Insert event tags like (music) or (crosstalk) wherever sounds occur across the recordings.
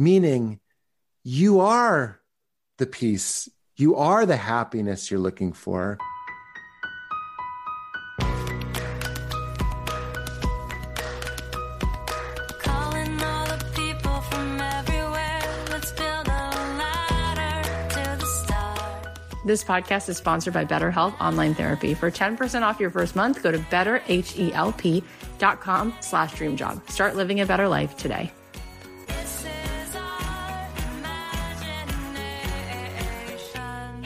meaning you are the peace, you are the happiness you're looking for. This podcast is sponsored by BetterHelp Online Therapy. For 10% off your first month, go to betterhelp.com slash dreamjob. Start living a better life today.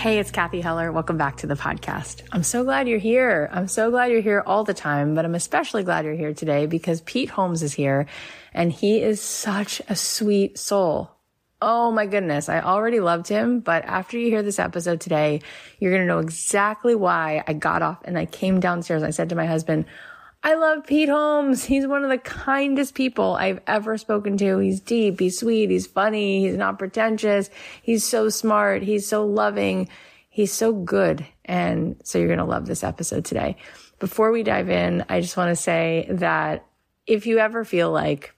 Hey, it's Cathy Heller. Welcome back to the podcast. I'm so glad you're here. I'm so glad you're here all the time, but I'm especially glad you're here today because Pete Holmes is here and he is such a sweet soul. Oh my goodness. I already loved him, but after you hear this episode today, you're going to know exactly why I got off and I came downstairs. I said to my husband, I love Pete Holmes. He's one of the kindest people I've ever spoken to. He's deep. He's sweet. He's funny. He's not pretentious. He's so smart. He's so loving. He's so good. And so you're going to love this episode today. Before we dive in, I just want to say that if you ever feel like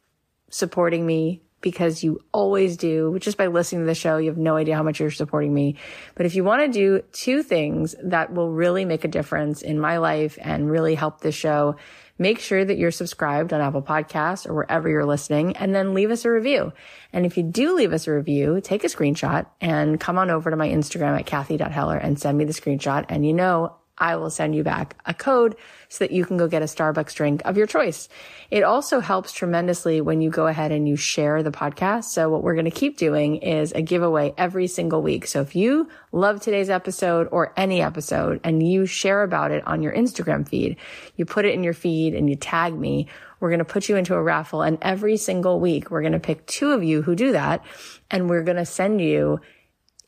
supporting me because you always do, just by listening to the show, you have no idea how much you're supporting me. But if you want to do two things that will really make a difference in my life and really help this show, make sure that you're subscribed on Apple Podcasts or wherever you're listening and then leave us a review. And if you do leave us a review, take a screenshot and come on over to my Instagram at cathy.heller and send me the screenshot. And you know, I will send you back a code so that you can go get a Starbucks drink of your choice. It also helps tremendously when you go ahead and you share the podcast. So what we're going to keep doing is a giveaway every single week. So if you love today's episode or any episode and you share about it on your Instagram feed, you put it in your feed and you tag me, we're going to put you into a raffle and every single week we're going to pick two of you who do that and we're going to send you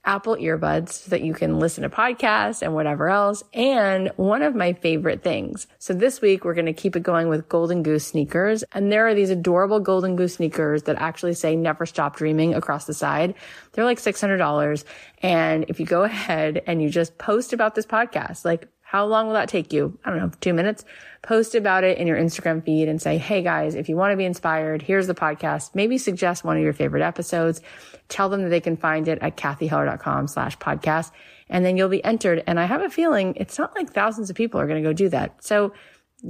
Apple earbuds so that you can listen to podcasts and whatever else. And one of my favorite things. So this week we're going to keep it going with Golden Goose sneakers. And there are these adorable Golden Goose sneakers that actually say never stop dreaming across the side. They're like $600. And if you go (laughs) ahead and you just post about this podcast, like How long will that take you? I don't know, two minutes. Post about it in your Instagram feed and say, Hey guys, if you want to be inspired, here's the podcast. Maybe suggest one of your favorite episodes. Tell them that they can find it at cathyheller.com slash podcast. And then you'll be entered. And I have a feeling it's not like thousands of people are going to go do that. So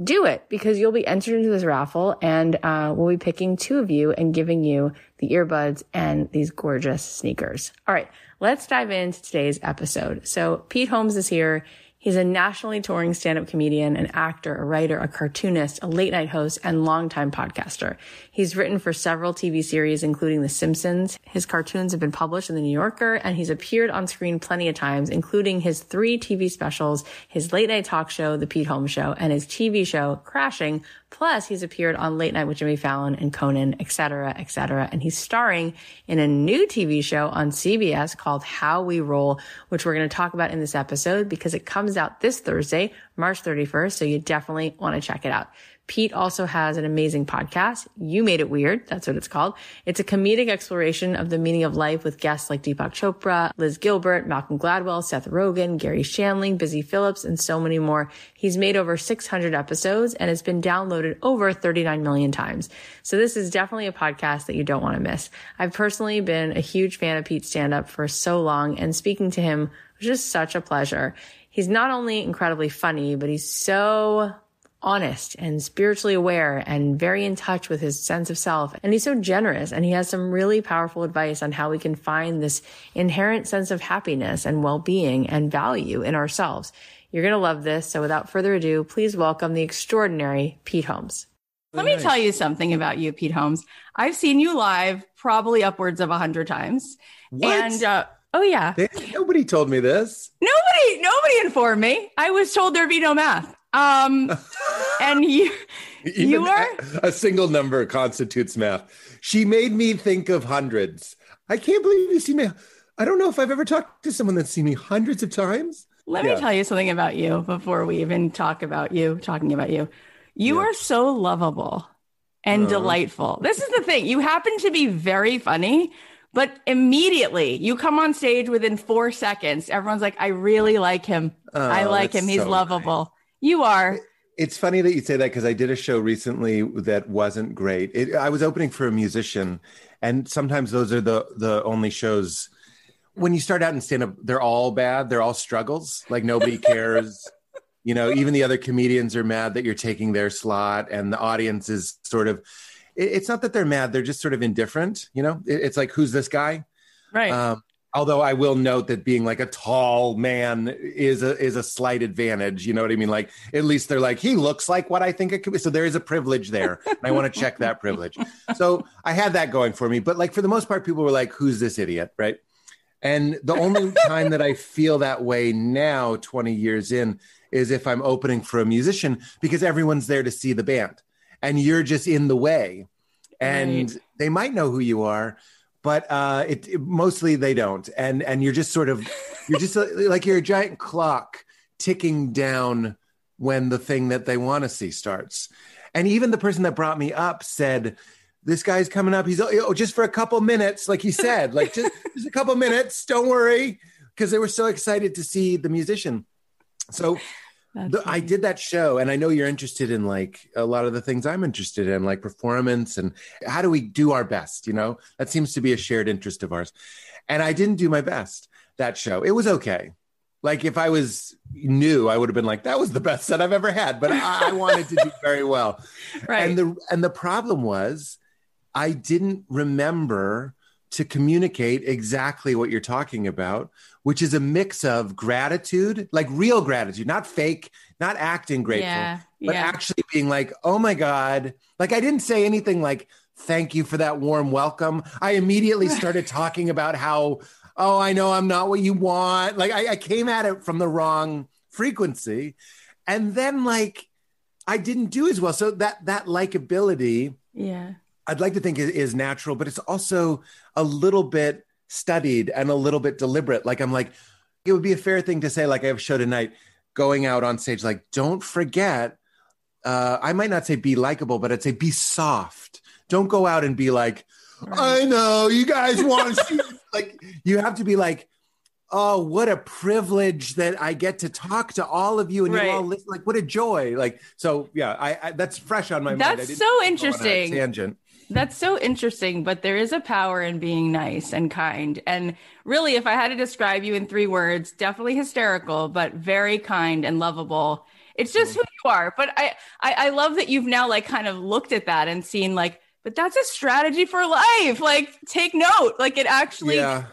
do it because you'll be entered into this raffle and uh, we'll be picking two of you and giving you the earbuds and these gorgeous sneakers. All right, let's dive into today's episode. So Pete Holmes is here. He's a nationally touring stand-up comedian, an actor, a writer, a cartoonist, a late night host, and longtime podcaster. He's written for several TV series, including The Simpsons. His cartoons have been published in The New Yorker, and he's appeared on screen plenty of times, including his three TV specials, his late night talk show, The Pete Holmes Show, and his TV show, Crashing. Plus, he's appeared on Late Night with Jimmy Fallon and Conan, etc., etc. And he's starring in a new TV show on CBS called How We Roll, which we're going to talk about in this episode because it comes out this Thursday, March 31st. So you definitely want to check it out. Pete also has an amazing podcast. You Made It Weird. That's what it's called. It's a comedic exploration of the meaning of life with guests like Deepak Chopra, Liz Gilbert, Malcolm Gladwell, Seth Rogen, Garry Shandling, Busy Phillips, and so many more. He's made over 600 episodes and it's been downloaded over 39 million times. So this is definitely a podcast that you don't want to miss. I've personally been a huge fan of Pete's stand up for so long and speaking to him was just such a pleasure. He's not only incredibly funny, but he's so honest and spiritually aware and very in touch with his sense of self. And he's so generous and he has some really powerful advice on how we can find this inherent sense of happiness and well-being and value in ourselves. You're going to love this. So without further ado, please welcome the extraordinary Pete Holmes. Let me tell you something about you, Pete Holmes. I've seen you live probably upwards of a hundred times. What? And, uh, Oh yeah. Nobody told me this. Nobody, nobody informed me. I was told there'd be no math. Um, (laughs) and you, (laughs) Even you are a single number constitutes math. She made me think of hundreds. I can't believe you see me. I don't know if I've ever talked to someone that's seen me hundreds of times. Let Yeah. me tell you something about you before we even talk about you, talking about you. You Yeah. are so lovable and Uh. delightful. This is the thing. You happen to be very funny, but immediately you come on stage within four seconds. Everyone's like, I really like him. I Oh, like him. He's so lovable. You are. It's funny that you say that because I did a show recently that wasn't great. It, I was opening for a musician, and sometimes those are the the only shows. When you start out in stand up, they're all bad. They're all struggles. Like nobody (laughs) cares. you know, even the other comedians are mad that you're taking their slot, and the audience is sort of. It, it's not that they're mad; they're just sort of indifferent. You know, it, it's like who's this guy? Right. Um, although I will note that being like a tall man is a is a slight advantage. You know what I mean? Like at least they're like he looks like what I think it could be. So there is a privilege there, and I want to check that privilege. So I had that going for me. But like for the most part, people were like, "Who's this idiot?" Right? And the only time that I feel that way now, twenty years in, is if I'm opening for a musician because everyone's there to see the band, and you're just in the way, and Right. they might know who you are but uh, it, it- mostly they don't, and and you're just sort of you're just (laughs) like you're a giant clock ticking down when the thing that they want to see starts. And even the person that brought me up said, "This guy's coming up. He's oh, just for a couple minutes, like he said, like just (laughs) just a couple minutes. Don't worry," because they were so excited to see the musician. So I did that show, and I know you're interested in like a lot of the things I'm interested in, like performance and how do we do our best. You know, that seems to be a shared interest of ours. And I didn't do my best that show. It was okay. Like if I was new, I would have been like, "That was the best set I've ever had." But I, I wanted to do very well. (laughs) right. And the and the problem was, I didn't remember to communicate exactly what you're talking about, which is a mix of gratitude, like real gratitude, not fake, not acting grateful, yeah. but yeah. actually being like, "Oh my god!" Like I didn't say anything like, "Thank you for that warm welcome." I immediately (laughs) started talking about how, "Oh, I know I'm not what you want." Like I, I came at it from the wrong frequency, and then like I didn't do as well. So that that likability, yeah. I'd like to think is, is natural, but it's also a little bit studied and a little bit deliberate. Like I'm like, it would be a fair thing to say, like I have a show tonight, going out on stage, like, don't forget, uh, I might not say be likable, but I'd say be soft. Don't go out and be like, I know you guys want to see (laughs) like you have to be like, oh, what a privilege that I get to talk to all of you and Right. you all listen. Like, what a joy! Like, so yeah, I, I that's fresh on my mind. That's so go on a interesting. Tangent. That's so interesting, but there is a power in being nice and kind. And really, if I had to describe you in three words, definitely hysterical, but very kind and lovable. It's just who you are. But I, I, I love that you've now like kind of looked at that and seen like, but that's a strategy for life. Like, take note. Like, it actually Yeah.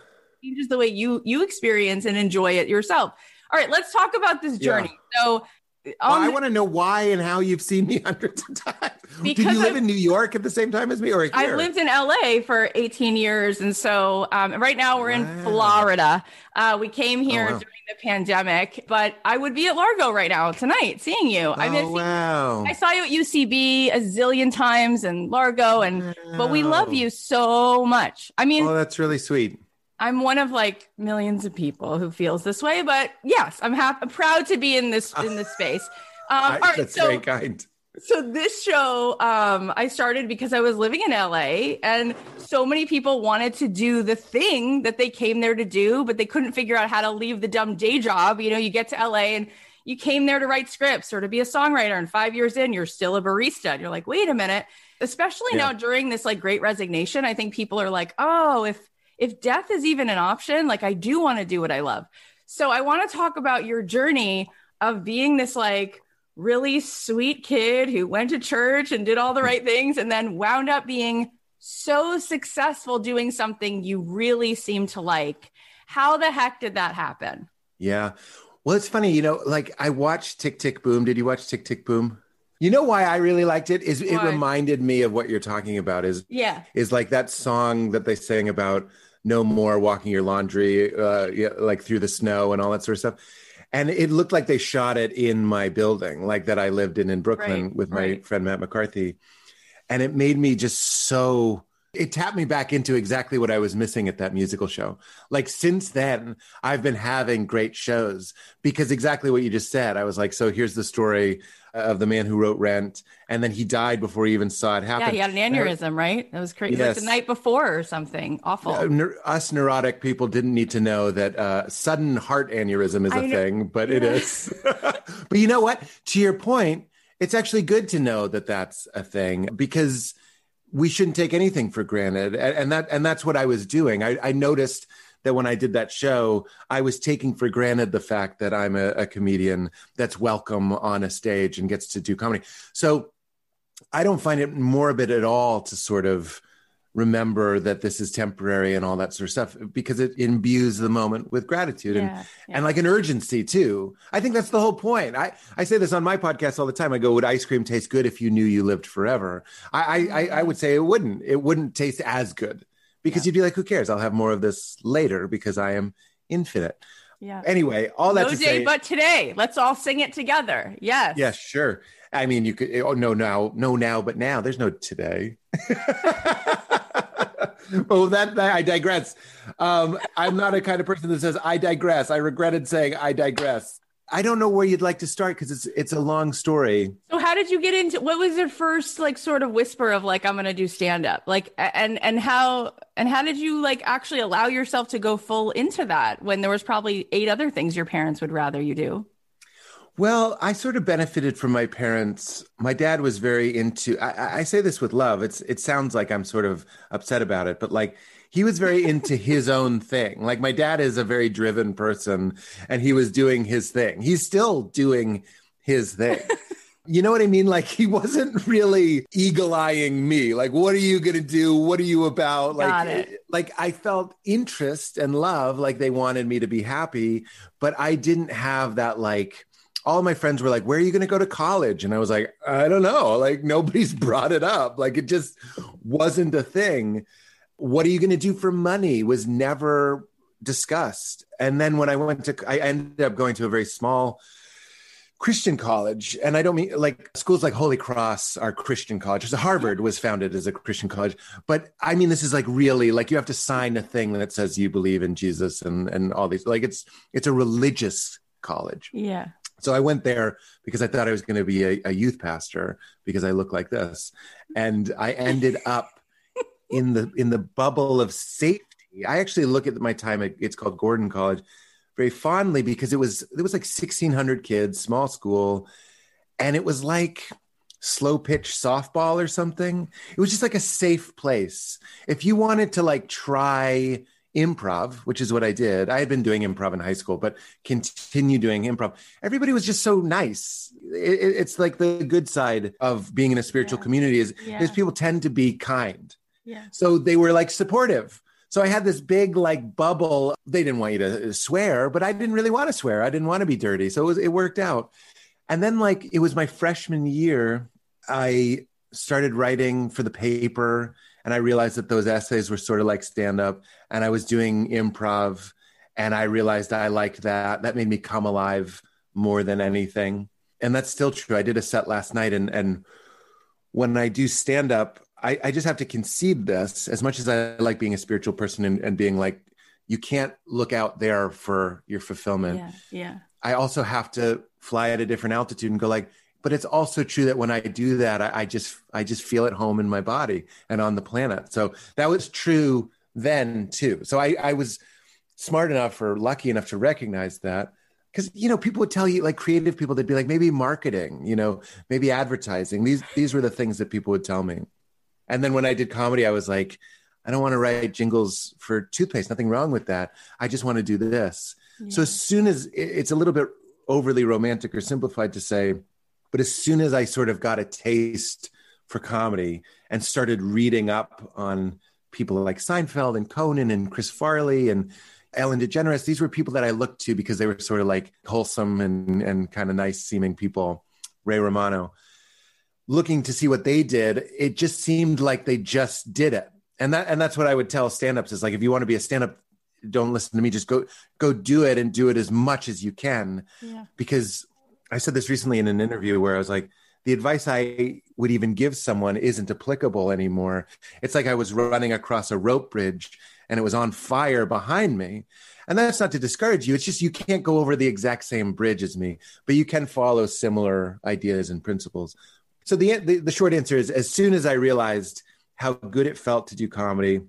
changes the way you you experience and enjoy it yourself. All right, let's talk about this Yeah. journey. So, Well, I want to know why and how you've seen me (laughs) hundreds of times. Did you live I- in New York at the same time as me, or here? I lived in LA for 18 years. And so um, right now we're in Florida. Uh, we came here wow. during the pandemic, but I would be at Largo right now tonight seeing you. I miss oh you. wow! I saw you at UCB a zillion times and Largo, and but we love you so much. I mean, Oh, that's really sweet. I'm one of like millions of people who feels this way, but yes, I'm happy, I'm proud to be in this in this space. (laughs) Um, all right, that's so very kind. so this show um i started because i was living in la and so many people wanted to do the thing that they came there to do but they couldn't figure out how to leave the dumb day job you know you get to la and you came there to write scripts or to be a songwriter and five years in you're still a barista and you're like wait a minute especially Yeah. now during this like great resignation i think people are like oh if if death is even an option like i do want to do what i love so i want to talk about your journey of being this like really sweet kid who went to church and did all the right things and then wound up being so successful doing something you really seem to like. How the heck did that happen? Yeah. Well, it's funny, you know, like I watched Tick Tick Boom. Did you watch Tick Tick Boom? You know why I really liked it is it reminded me of what you're talking about is Yeah. is like that song that they sang about no more walking your laundry uh like through the snow and all that sort of stuff. And it looked like they shot it in my building, like that I lived in in Brooklyn Right, with my right. friend Matt McCarthy. And it made me just so it tapped me back into exactly what I was missing at that musical show. Like since then, I've been having great shows because exactly what you just said. I was like, so here's the story of the man who wrote Rent, and then he died before he even saw it happen. Yeah, he had an aneurysm, right? That was crazy. Like the night before or something. Awful. Uh, us neurotic people didn't need to know that uh, sudden heart aneurysm is I a know. thing, but it Yeah. is. (laughs) but you know what? To your point, it's actually good to know that that's a thing because we shouldn't take anything for granted, and, and that and that's what I was doing. I, I noticed that when I did that show, I was taking for granted the fact that I'm a, a comedian that's welcome on a stage and gets to do comedy. So I don't find it morbid at all to sort of remember that this is temporary and all that sort of stuff because it imbues the moment with gratitude and yeah. yeah. and like an urgency too. I think that's the whole point. I, I say this on my podcast all the time. I go, would ice cream taste good if you knew you lived forever? I I, I, I would say it wouldn't. It wouldn't taste as good because you'd be like, who cares? I'll have more of this later because I am infinite. yeah. Anyway, all that No to day say, but today. Let's all sing it together. Yes. yes, sure. I mean, you could. Oh no, now, no, now, but now. There's no today. (laughs) oh, that, that I digress. Um, I'm not a kind of person that says I digress. I regretted saying I digress. I don't know where you'd like to start because it's it's a long story. So how did you get into what was your first like sort of whisper of like I'm going to do stand up? Like and and how and how did you like actually allow yourself to go full into that when there was probably eight other things your parents would rather you do? Well, I sort of benefited from my parents. My dad was very into. I, I- say this with love. It's it sounds like I'm sort of upset about it, but like he was very into (laughs) his own thing. Like my dad is a very driven person, and he was doing his thing. He's still doing his thing. (laughs) You know what I mean? Like he wasn't really eagle eyeing me. Like, what are you gonna do? What are you about? Like, Got it. like I felt interest and love. Like they wanted me to be happy, but I didn't have that like all my friends were like, Where are you going to go to college? And I was like, I don't know. Like, nobody's (laughs) brought it up. Like, it just wasn't a thing. What are you going to do for money was never discussed. And then when I went to, I ended up going to a very small Christian college. And I don't mean like schools like Holy Cross are Christian colleges. Harvard was founded as a Christian college. But I mean, this is like really like you have to sign a thing that says you believe in Jesus and, and all these, like it's, it's a religious college. Yeah. So I went there because I thought I was going to be a, a youth pastor because I look like this, and I ended up (laughs) in the in the bubble of safety I actually look at my time at it's called Gordon College very fondly because it was it was like 1600 kids, small school, and it was like slow pitch softball or something. It was just like a safe place. If you wanted to like try improv, which is what I did. I had been doing improv in high school, but continue doing improv. Everybody was just so nice. It, it's like the good side of being in a spiritual yeah. community is, yeah. is people tend to be kind. Yeah. So they were like supportive. So I had this big like bubble. They didn't want you to swear, but I didn't really want to swear. I didn't want to be dirty. So it, was, it worked out. And then like it was my freshman year, I started writing for the paper and I realized that those essays were sort of like stand up and I was doing improv and I realized I liked that. That made me come alive more than anything. And that's still true. I did a set last night and and when I do stand up, I, I just have to concede this as much as I like being a spiritual person and, and being like, you can't look out there for your fulfillment. Yeah. Yeah. I also have to fly at a different altitude and go like, but it's also true that when I do that, I, I just I just feel at home in my body and on the planet. So that was true then too. So I, I was smart enough or lucky enough to recognize that because you know people would tell you like creative people they'd be like maybe marketing you know maybe advertising these these were the things that people would tell me and then when i did comedy i was like i don't want to write jingles for toothpaste nothing wrong with that i just want to do this yeah. so as soon as it's a little bit overly romantic or simplified to say but as soon as I sort of got a taste for comedy and started reading up on people like Seinfeld and Conan and Chris Farley and Ellen DeGeneres, these were people that I looked to because they were sort of like wholesome and, and kind of nice seeming people. Ray Romano. Looking to see what they did, it just seemed like they just did it. And that and that's what I would tell stand-ups is like if you want to be a stand-up, don't listen to me, just go go do it and do it as much as you can. Yeah. Because I said this recently in an interview where I was like, the advice I would even give someone isn't applicable anymore. It's like I was running across a rope bridge and it was on fire behind me. And that's not to discourage you. It's just you can't go over the exact same bridge as me, but you can follow similar ideas and principles. So the, the, the short answer is as soon as I realized how good it felt to do comedy,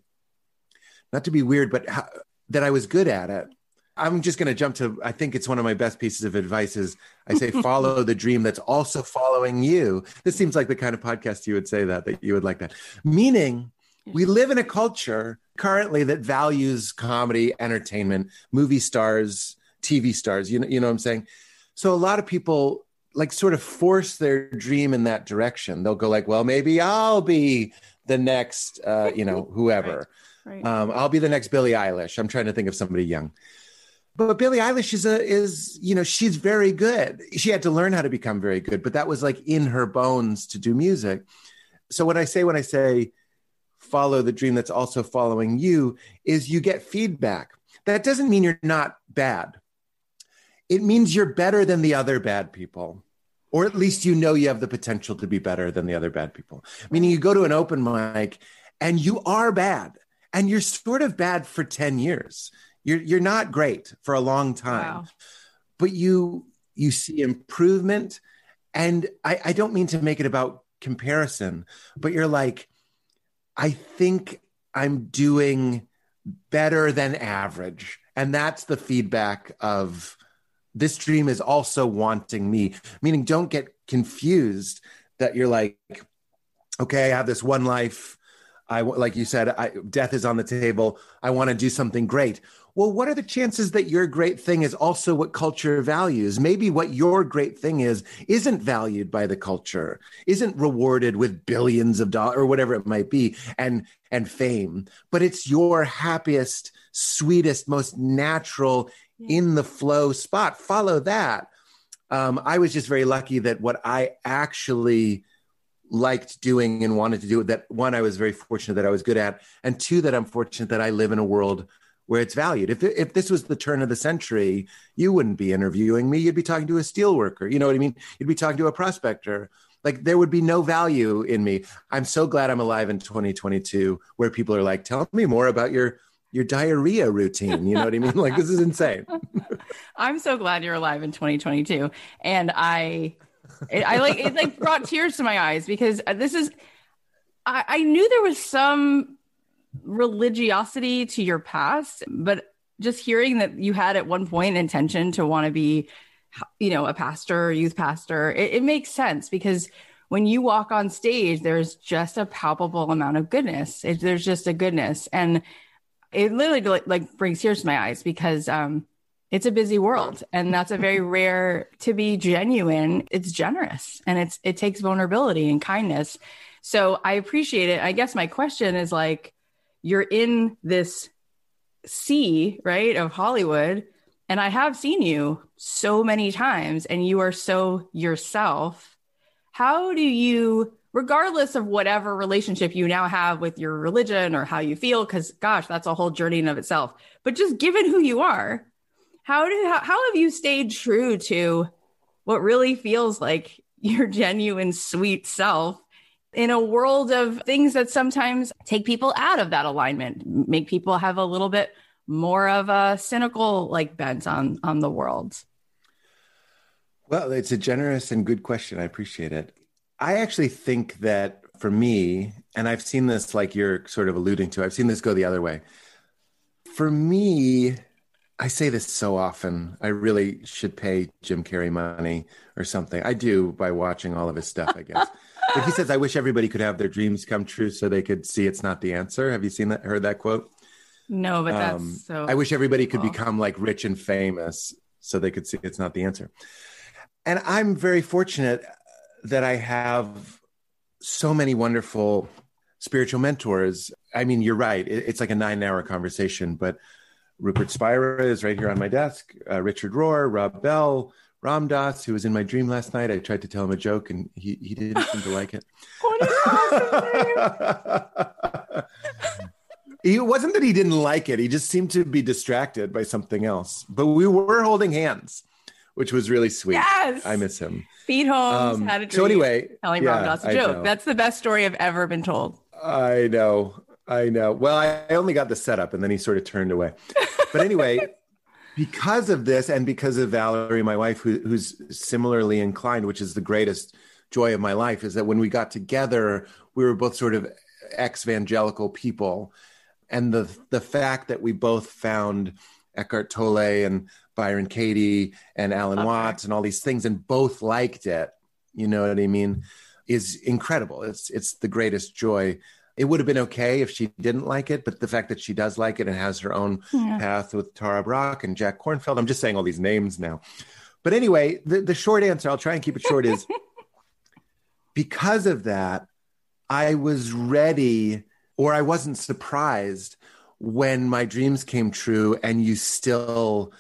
not to be weird, but how, that I was good at it, I'm just going to jump to, I think it's one of my best pieces of advice is I say, (laughs) follow the dream that's also following you. This seems like the kind of podcast you would say that, that you would like that. Meaning, we live in a culture currently that values comedy, entertainment, movie stars, TV stars. You know, you know what I'm saying? So a lot of people like sort of force their dream in that direction. They'll go like, well, maybe I'll be the next, uh, you know, whoever. Right. Right. Um, I'll be the next Billie Eilish. I'm trying to think of somebody young but Billie Eilish is a is you know she's very good. She had to learn how to become very good, but that was like in her bones to do music. So what I say when I say follow the dream that's also following you is you get feedback. That doesn't mean you're not bad. It means you're better than the other bad people. Or at least you know you have the potential to be better than the other bad people. Meaning you go to an open mic and you are bad and you're sort of bad for 10 years you're you're not great for a long time wow. but you you see improvement. And I, I don't mean to make it about comparison but you're like i think i'm doing better than average. And that's the feedback of this dream is also wanting me. Meaning don't get confused that you're like okay i have this one life. I like you said I, death is on the table. I want to do something great well, what are the chances that your great thing is also what culture values? Maybe what your great thing is isn't valued by the culture, isn't rewarded with billions of dollars or whatever it might be, and and fame, but it's your happiest, sweetest, most natural, yeah. in the flow spot. Follow that. Um, I was just very lucky that what I actually liked doing and wanted to do that one i was very fortunate that i was good at and two that i'm fortunate that i live in a world where it's valued. If if this was the turn of the century, you wouldn't be interviewing me. You'd be talking to a steel worker. You know what I mean? You'd be talking to a prospector. Like there would be no value in me. I'm so glad I'm alive in 2022, where people are like, "Tell me more about your your diarrhea routine." You know what I mean? Like this is insane. (laughs) I'm so glad you're alive in 2022, and I, it, I like it. Like brought tears to my eyes because this is. I knew there was some religiosity to your past, but just hearing that you had at one point intention to want to be, you know, a pastor, youth pastor, it, it makes sense because when you walk on stage, there's just a palpable amount of goodness. It, there's just a goodness, and it literally like brings tears to my eyes because um, it's a busy world, and that's a very (laughs) rare to be genuine. It's generous, and it's it takes vulnerability and kindness. So I appreciate it. I guess my question is like, you're in this sea, right, of Hollywood. And I have seen you so many times, and you are so yourself how do you regardless of whatever relationship you now have with your religion or how you feel because gosh that's a whole journey in of itself but just given who you are how do how, how have you stayed true to what really feels like your genuine sweet self in a world of things that sometimes take people out of that alignment make people have a little bit more of a cynical like bent on on the world well, it's a generous and good question. I appreciate it. I actually think that for me, and I've seen this like you're sort of alluding to, I've seen this go the other way. For me, I say this so often. I really should pay Jim Carrey money or something. I do by watching all of his stuff, I guess. (laughs) but he says, I wish everybody could have their dreams come true so they could see it's not the answer. Have you seen that, heard that quote? No, but that's um, so. I wish everybody could become like rich and famous so they could see it's not the answer and I'm very fortunate that I have so many wonderful spiritual mentors. I mean, you're right. It's like a nine hour conversation, but Rupert Spira is right here on my desk, uh, Richard Rohr, Rob Bell, Ram Dass, who was in my dream last night. I tried to tell him a joke and he, he didn't seem to like it. (laughs) (laughs) it wasn't that he didn't like it. He just seemed to be distracted by something else. But we were holding hands which was really sweet. Yes. I miss him. Pete Holmes um, had a dream. So anyway, telling yeah, Ram Dass a joke. That's the best story I've ever been told. I know. I know. Well, I, I only got the setup and then he sort of turned away. But anyway, (laughs) because of this and because of Valerie, my wife, who, who's similarly inclined, which is the greatest joy of my life, is that when we got together, we were both sort of ex-evangelical people. And the the fact that we both found Eckhart Tolle and Byron Katie and Alan okay. Watts and all these things, and both liked it. You know what I mean? Is incredible. It's it's the greatest joy. It would have been okay if she didn't like it, but the fact that she does like it and has her own yeah. path with Tara Brach and Jack Kornfield, I'm just saying all these names now. But anyway, the, the short answer, I'll try and keep it short, is (laughs) because of that, I was ready or I wasn't surprised when my dreams came true and you still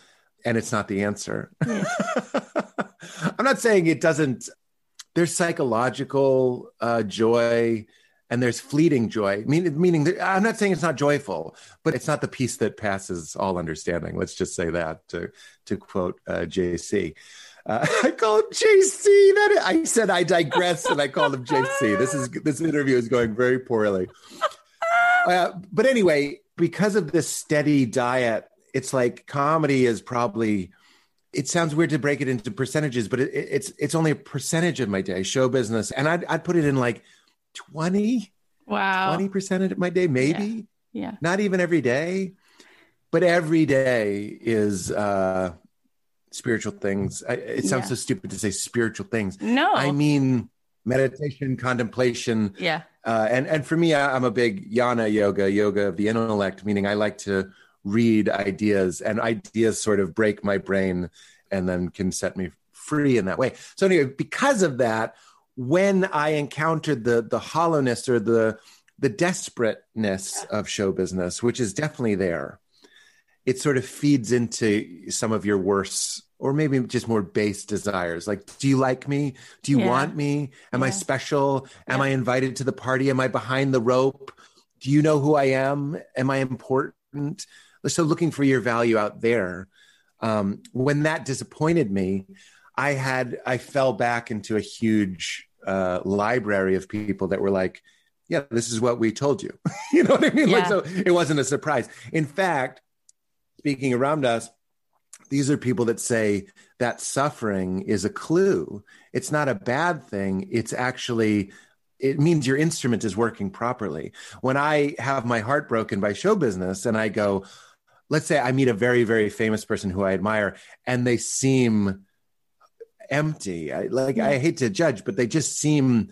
and it's not the answer. Yeah. (laughs) I'm not saying it doesn't. There's psychological uh, joy and there's fleeting joy. Meaning, meaning I'm not saying it's not joyful, but it's not the peace that passes all understanding. Let's just say that to to quote uh, JC. Uh, (laughs) I call him JC. That I said I digress, and I called him JC. This is this interview is going very poorly. Uh, but anyway, because of this steady diet it's like comedy is probably it sounds weird to break it into percentages, but it, it's it's only a percentage of my day, show business, and I'd I'd put it in like twenty, wow, twenty percent of my day, maybe, yeah. yeah, not even every day, but every day is uh spiritual things. I, it sounds yeah. so stupid to say spiritual things. No, I mean meditation, contemplation. Yeah, uh, and and for me, I, I'm a big jnana yoga, yoga of the intellect, meaning I like to read ideas and ideas sort of break my brain and then can set me free in that way. So anyway, because of that, when I encountered the the hollowness or the the desperateness of show business, which is definitely there, it sort of feeds into some of your worse or maybe just more base desires. Like, do you like me? Do you yeah. want me? Am yeah. I special? Am yeah. I invited to the party? Am I behind the rope? Do you know who I am? Am I important? so looking for your value out there um, when that disappointed me i had i fell back into a huge uh, library of people that were like yeah this is what we told you. (laughs) You know what i mean? Yeah. like so it wasn't a surprise. In fact speaking around us, these are people that say that suffering is a clue. It's not a bad thing. It's actually it means your instrument is working properly. When I have my heart broken by show business and I go, let's say I meet a very, very famous person who I admire and they seem empty. I, like, I hate to judge, but they just seem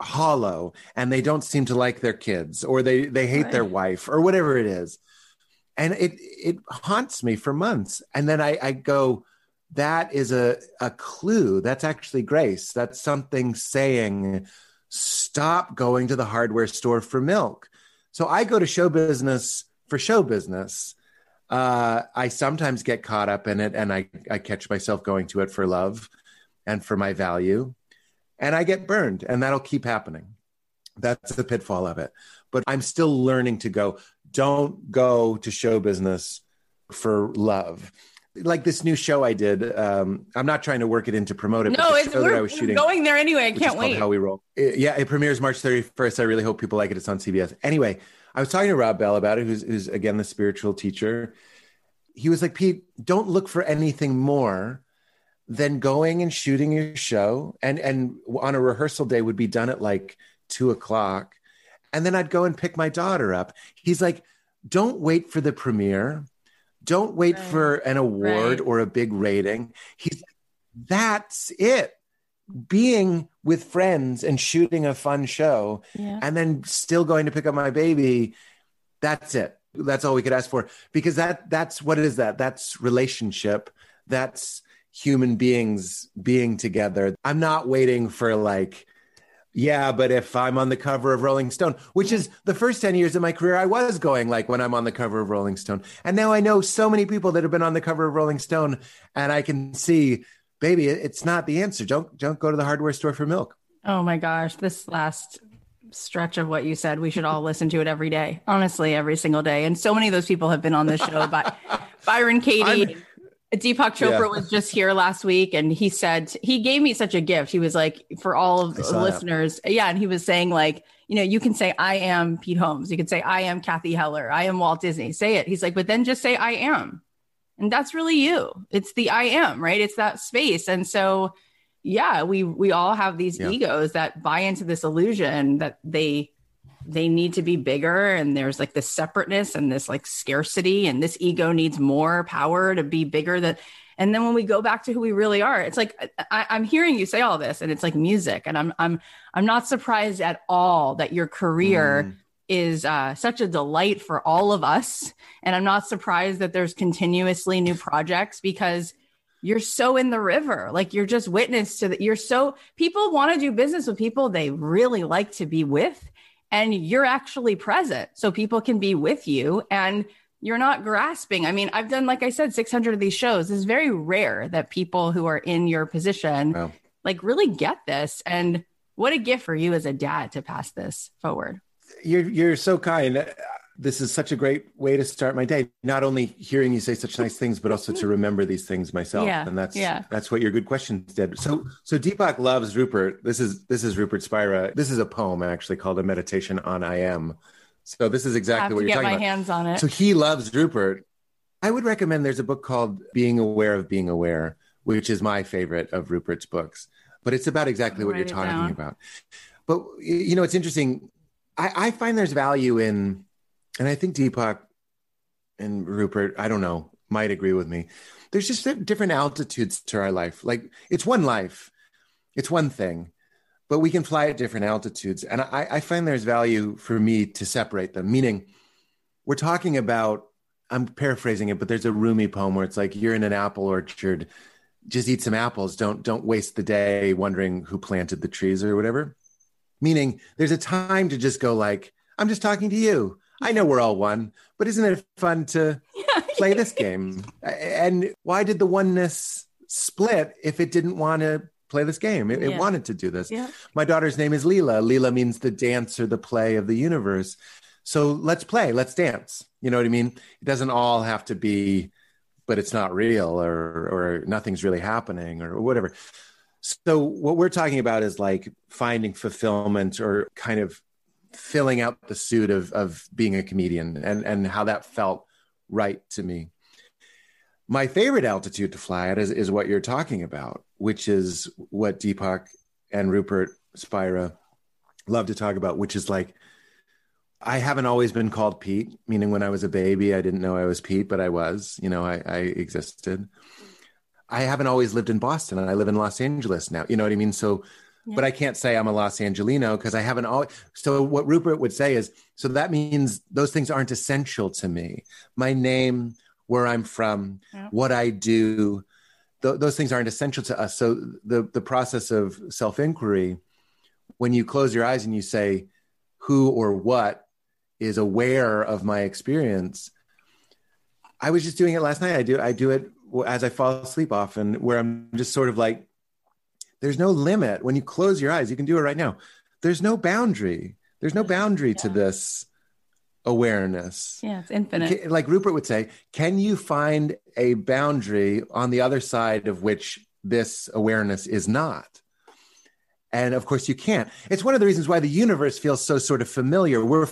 hollow and they don't seem to like their kids or they, they hate right. their wife or whatever it is. And it, it haunts me for months. And then I, I go, that is a, a clue. That's actually grace. That's something saying, stop going to the hardware store for milk. So I go to show business for show business. Uh, I sometimes get caught up in it and I, I catch myself going to it for love and for my value. And I get burned, and that'll keep happening. That's the pitfall of it. But I'm still learning to go, don't go to show business for love like this new show I did. Um, I'm not trying to work it in to promote it. No, it's we're, I was shooting, going there anyway. I can't wait. How we roll. It, yeah, it premieres March 31st. I really hope people like it. It's on CBS. Anyway, I was talking to Rob Bell about it, who's, who's again the spiritual teacher. He was like, Pete, don't look for anything more than going and shooting your show, and and on a rehearsal day would be done at like two o'clock, and then I'd go and pick my daughter up. He's like, don't wait for the premiere don't wait right. for an award right. or a big rating. He's like, that's it. Being with friends and shooting a fun show yeah. and then still going to pick up my baby. That's it. That's all we could ask for because that that's what is that? That's relationship. That's human beings being together. I'm not waiting for like yeah, but if I'm on the cover of Rolling Stone, which is the first 10 years of my career, I was going like when I'm on the cover of Rolling Stone. And now I know so many people that have been on the cover of Rolling Stone and I can see, baby, it's not the answer. Don't don't go to the hardware store for milk. Oh my gosh, this last stretch of what you said, we should all listen to it every day. Honestly, every single day. And so many of those people have been on this show by (laughs) Byron Katie. I'm, Deepak Chopra yeah. was just here last week and he said he gave me such a gift. He was like for all of the listeners. That. Yeah, and he was saying like, you know, you can say I am Pete Holmes. You can say I am Cathy Heller. I am Walt Disney. Say it. He's like, but then just say I am. And that's really you. It's the I am, right? It's that space. And so yeah, we we all have these yeah. egos that buy into this illusion that they they need to be bigger and there's like this separateness and this like scarcity and this ego needs more power to be bigger that and then when we go back to who we really are it's like I, am hearing you say all this and it's like music and i'm i'm i'm not surprised at all that your career mm. is uh, such a delight for all of us. And i'm not surprised that there's continuously new projects because you're so in the river. Like you're just witness to that you're so people want to do business with people they really like to be with and you're actually present so people can be with you and you're not grasping. I mean, I've done, like I said, 600 of these shows. It's very rare that people who are in your position wow. like really get this. And what a gift for you as a dad to pass this forward. You're, you're so kind this is such a great way to start my day. Not only hearing you say such nice things, but also to mm-hmm. remember these things myself. Yeah, and that's yeah. that's what your good questions did. So so Deepak loves Rupert. This is this is Rupert Spira. This is a poem actually called a meditation on I am. So this is exactly what you're talking about. Get my hands on it. So he loves Rupert. I would recommend there's a book called Being Aware of Being Aware, which is my favorite of Rupert's books. But it's about exactly what you're talking down. about. But you know, it's interesting. I, I find there's value in and I think Deepak and Rupert, I don't know, might agree with me. There's just different altitudes to our life. Like it's one life, it's one thing, but we can fly at different altitudes. And I, I find there's value for me to separate them, meaning we're talking about, I'm paraphrasing it, but there's a Rumi poem where it's like you're in an apple orchard, just eat some apples. Don't don't waste the day wondering who planted the trees or whatever. Meaning there's a time to just go like, I'm just talking to you. I know we're all one, but isn't it fun to (laughs) play this game? And why did the oneness split if it didn't want to play this game? It, yeah. it wanted to do this. Yeah. My daughter's name is Leela. Leela means the dance or the play of the universe. So let's play, let's dance. You know what I mean? It doesn't all have to be, but it's not real or or nothing's really happening or whatever. So what we're talking about is like finding fulfillment or kind of filling out the suit of of being a comedian and and how that felt right to me. My favorite altitude to fly at is, is what you're talking about, which is what Deepak and Rupert Spira love to talk about, which is like, I haven't always been called Pete, meaning when I was a baby, I didn't know I was Pete, but I was, you know, I, I existed. I haven't always lived in Boston and I live in Los Angeles now. You know what I mean? So, yeah. but I can't say I'm a Los Angeleno because I haven't always. So, what Rupert would say is, so that means those things aren't essential to me. My name, where I'm from, yeah. what I do, th- those things aren't essential to us. So, the, the process of self inquiry, when you close your eyes and you say, who or what is aware of my experience, I was just doing it last night. I do I do it as I fall asleep often, where I'm just sort of like, there's no limit. When you close your eyes, you can do it right now. There's no boundary. There's no boundary yeah. to this awareness. Yeah, it's infinite. Like Rupert would say, can you find a boundary on the other side of which this awareness is not? And of course, you can't. It's one of the reasons why the universe feels so sort of familiar. We're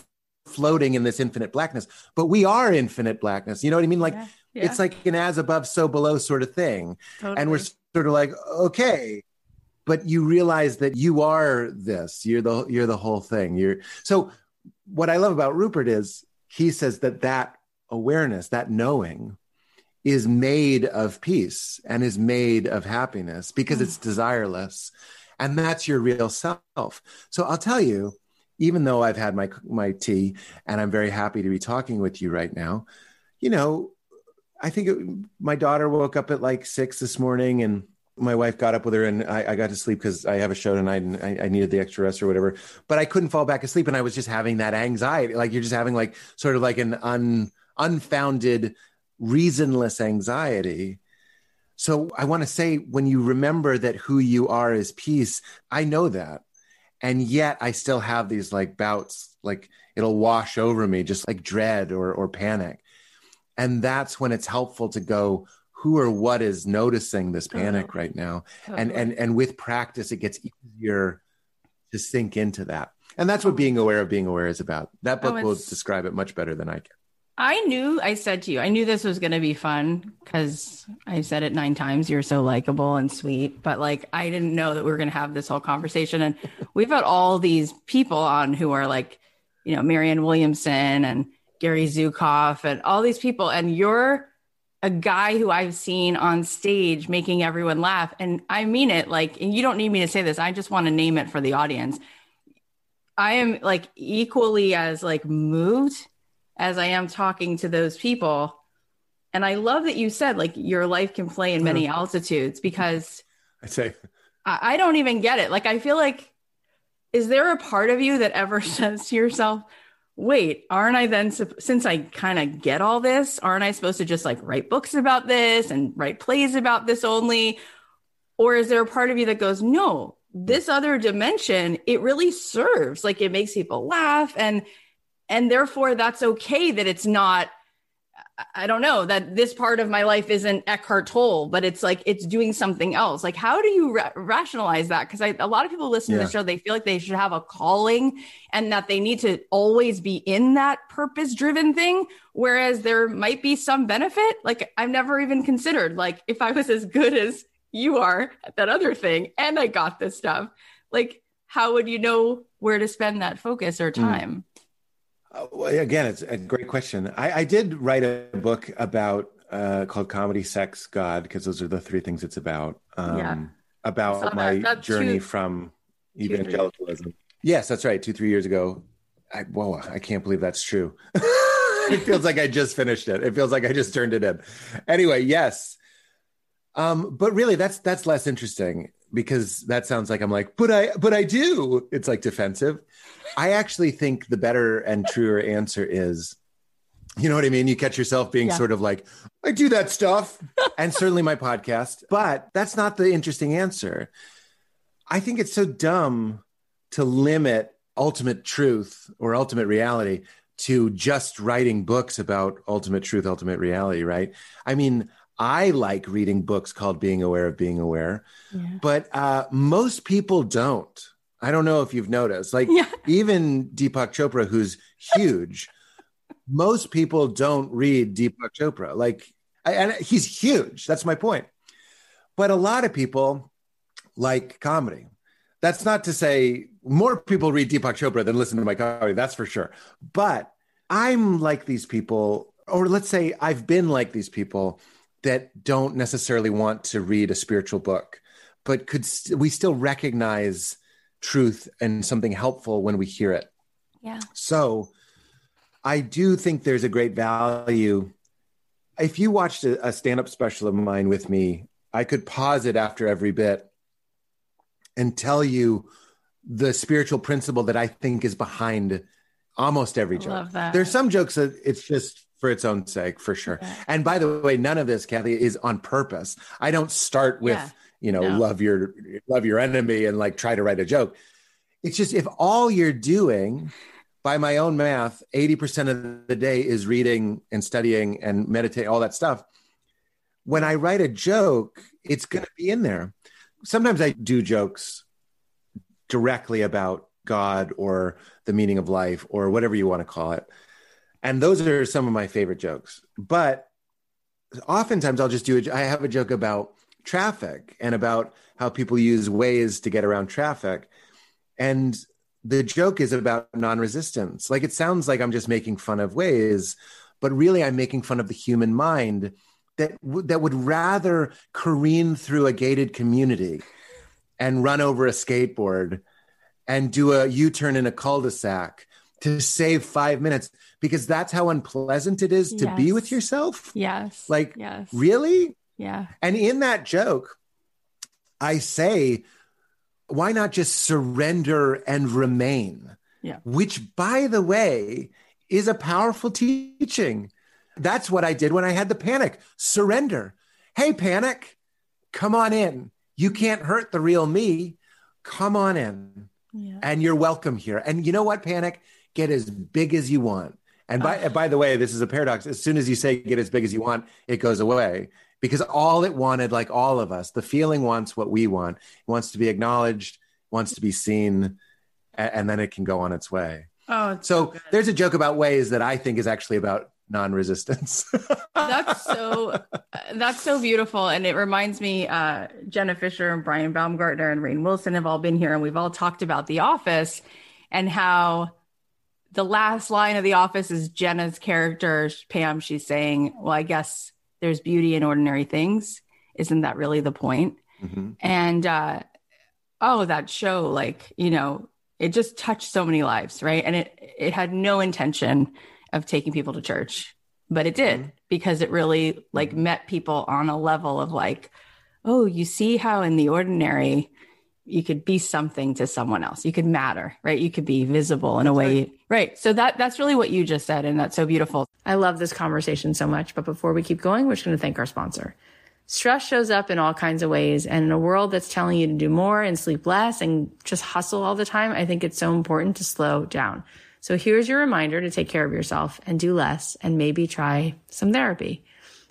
floating in this infinite blackness, but we are infinite blackness. You know what I mean? Like, yeah. Yeah. it's like an as above, so below sort of thing. Totally. And we're sort of like, okay, but you realize that you are this. You're the you're the whole thing. You're so. What I love about Rupert is he says that that awareness, that knowing, is made of peace and is made of happiness because mm. it's desireless and that's your real self so i'll tell you even though i've had my my tea and i'm very happy to be talking with you right now you know i think it, my daughter woke up at like six this morning and my wife got up with her and I, I got to sleep because I have a show tonight and I, I, needed the extra rest or whatever. But I couldn't fall back asleep and I was just having that anxiety. Like you're just having like sort of like an un, unfounded, reasonless anxiety. So I want to say when you remember that who you are is peace, I know that. And yet I still have these like bouts, like it'll wash over me, just like dread or, or panic. And that's when it's helpful to go, who or what is noticing this panic oh, right now? And and and with practice, it gets easier to sink into that. And that's what oh. being aware of being aware is about. That book oh, will describe it much better than I can. I knew I said to you, I knew this was going to be fun because I said it nine times. You're so likable and sweet, but like I didn't know that we were going to have this whole conversation. And (laughs) we've got all these people on who are like, you know, Marianne Williamson and Gary Zukav and all these people. And you're a guy who I've seen on stage making everyone laugh. And I mean it like, and you don't need me to say this. I just want to name it for the audience. I am like equally as like moved as I am talking to those people. And I love that you said like your life can play in many mm. altitudes because (laughs) I say I, I don't even get it. Like I feel like is there a part of you that ever (laughs) says to yourself, wait, aren't I then, since I kind of get all this, aren't I supposed to just like write books about this and write plays about this only? Or is there a part of you that goes, no, this other dimension, it really serves, like it makes people laugh and and therefore that's okay that it's not I don't know that this part of my life isn't Eckhart Tolle, but it's like it's doing something else. Like, how do you ra- rationalize that? Because a lot of people listen yeah. to the show, they feel like they should have a calling and that they need to always be in that purpose driven thing. Whereas there might be some benefit. Like, I've never even considered, like, if I was as good as you are at that other thing and I got this stuff, like, how would you know where to spend that focus or hmm. time? Mm. Uh, well, again, it's a great question. I, I did write a book about uh, called "Comedy, Sex, God" because those are the three things it's about. Um, yeah. About my that. journey two, from evangelicalism. Yes, that's right. Two, three years ago. I, whoa, I can't believe that's true. (laughs) it feels like I just finished it. It feels like I just turned it in. Anyway, yes. Um, but really, that's that's less interesting because that sounds like I'm like, but I, but I do. It's like defensive. I actually think the better and truer answer is, you know what I mean? You catch yourself being yeah. sort of like, I do that stuff, (laughs) and certainly my podcast, but that's not the interesting answer. I think it's so dumb to limit ultimate truth or ultimate reality to just writing books about ultimate truth, ultimate reality, right? I mean, I like reading books called Being Aware of Being Aware, yeah. but uh, most people don't. I don't know if you've noticed. Like yeah. even Deepak Chopra, who's huge, (laughs) most people don't read Deepak Chopra. Like, and he's huge. That's my point. But a lot of people like comedy. that's not to say more people read Deepak Chopra than listen to my comedy. That's for sure. But I'm like these people, or let's say I've been like these people that don't necessarily want to read a spiritual book, but could st- we still recognize truth and something helpful when we hear it? Yeah. So I do think there's a great value. If you watched a, a stand up special of mine with me, I could pause it after every bit and tell you the spiritual principle that I think is behind almost every joke. There's some jokes that it's just for its own sake, for sure. Yeah. And by the way, none of this, Cathy, is on purpose. I don't start with, yeah. You know, no. love your love your enemy and like try to write a joke. It's just if all you're doing by my own math, 80% of the day is reading and studying and meditate, all that stuff. When I write a joke, it's going to be in there. Sometimes I do jokes directly about God or the meaning of life or whatever you want to call it. And those are some of my favorite jokes. But oftentimes I'll just do it. I have a joke about traffic and about how people use Waze to get around traffic. And the joke is about non-resistance. Like it sounds like I'm just making fun of Waze, but really I'm making fun of the human mind that w- that would rather careen through a gated community and run over a skateboard and do a U-turn in a cul-de-sac to save 5 minutes because that's how unpleasant it is to yes. be with yourself. Yes. Like yes. really? Yeah. And in that joke I say why not just surrender and remain? Yeah. Which, by the way, is a powerful teaching. That's what I did when I had the panic surrender. Hey, panic, come on in. You can't hurt the real me. Come on in. Yeah. And you're welcome here. And you know what, panic? Get as big as you want. And by, uh, by the way, this is a paradox. As soon as you say get as big as you want, it goes away because all it wanted, like all of us, the feeling wants what we want. It wants to be acknowledged, wants to be seen, and, and then it can go on its way. Oh, so, so there's a joke about Waze that I think is actually about non-resistance. (laughs) that's so that's so beautiful, and it reminds me. Uh, Jenna Fischer and Brian Baumgartner and Rainn Wilson have all been here, and we've all talked about The Office and how the last line of The Office is Jenna's character Pam. She's saying, "Well, I guess." There's beauty in ordinary things. Isn't that really the point? Mm-hmm. And uh, oh, that show, like you know, it just touched so many lives, right? And it it had no intention of taking people to church, but it did mm-hmm. because it really like met people on a level of like, oh, you see how in the ordinary you could be something to someone else. You could matter, right? You could be visible in a way. Right. right. So that that's really what you just said and that's so beautiful. I love this conversation so much, but before we keep going, we're just going to thank our sponsor. Stress shows up in all kinds of ways and in a world that's telling you to do more and sleep less and just hustle all the time, I think it's so important to slow down. So here's your reminder to take care of yourself and do less and maybe try some therapy.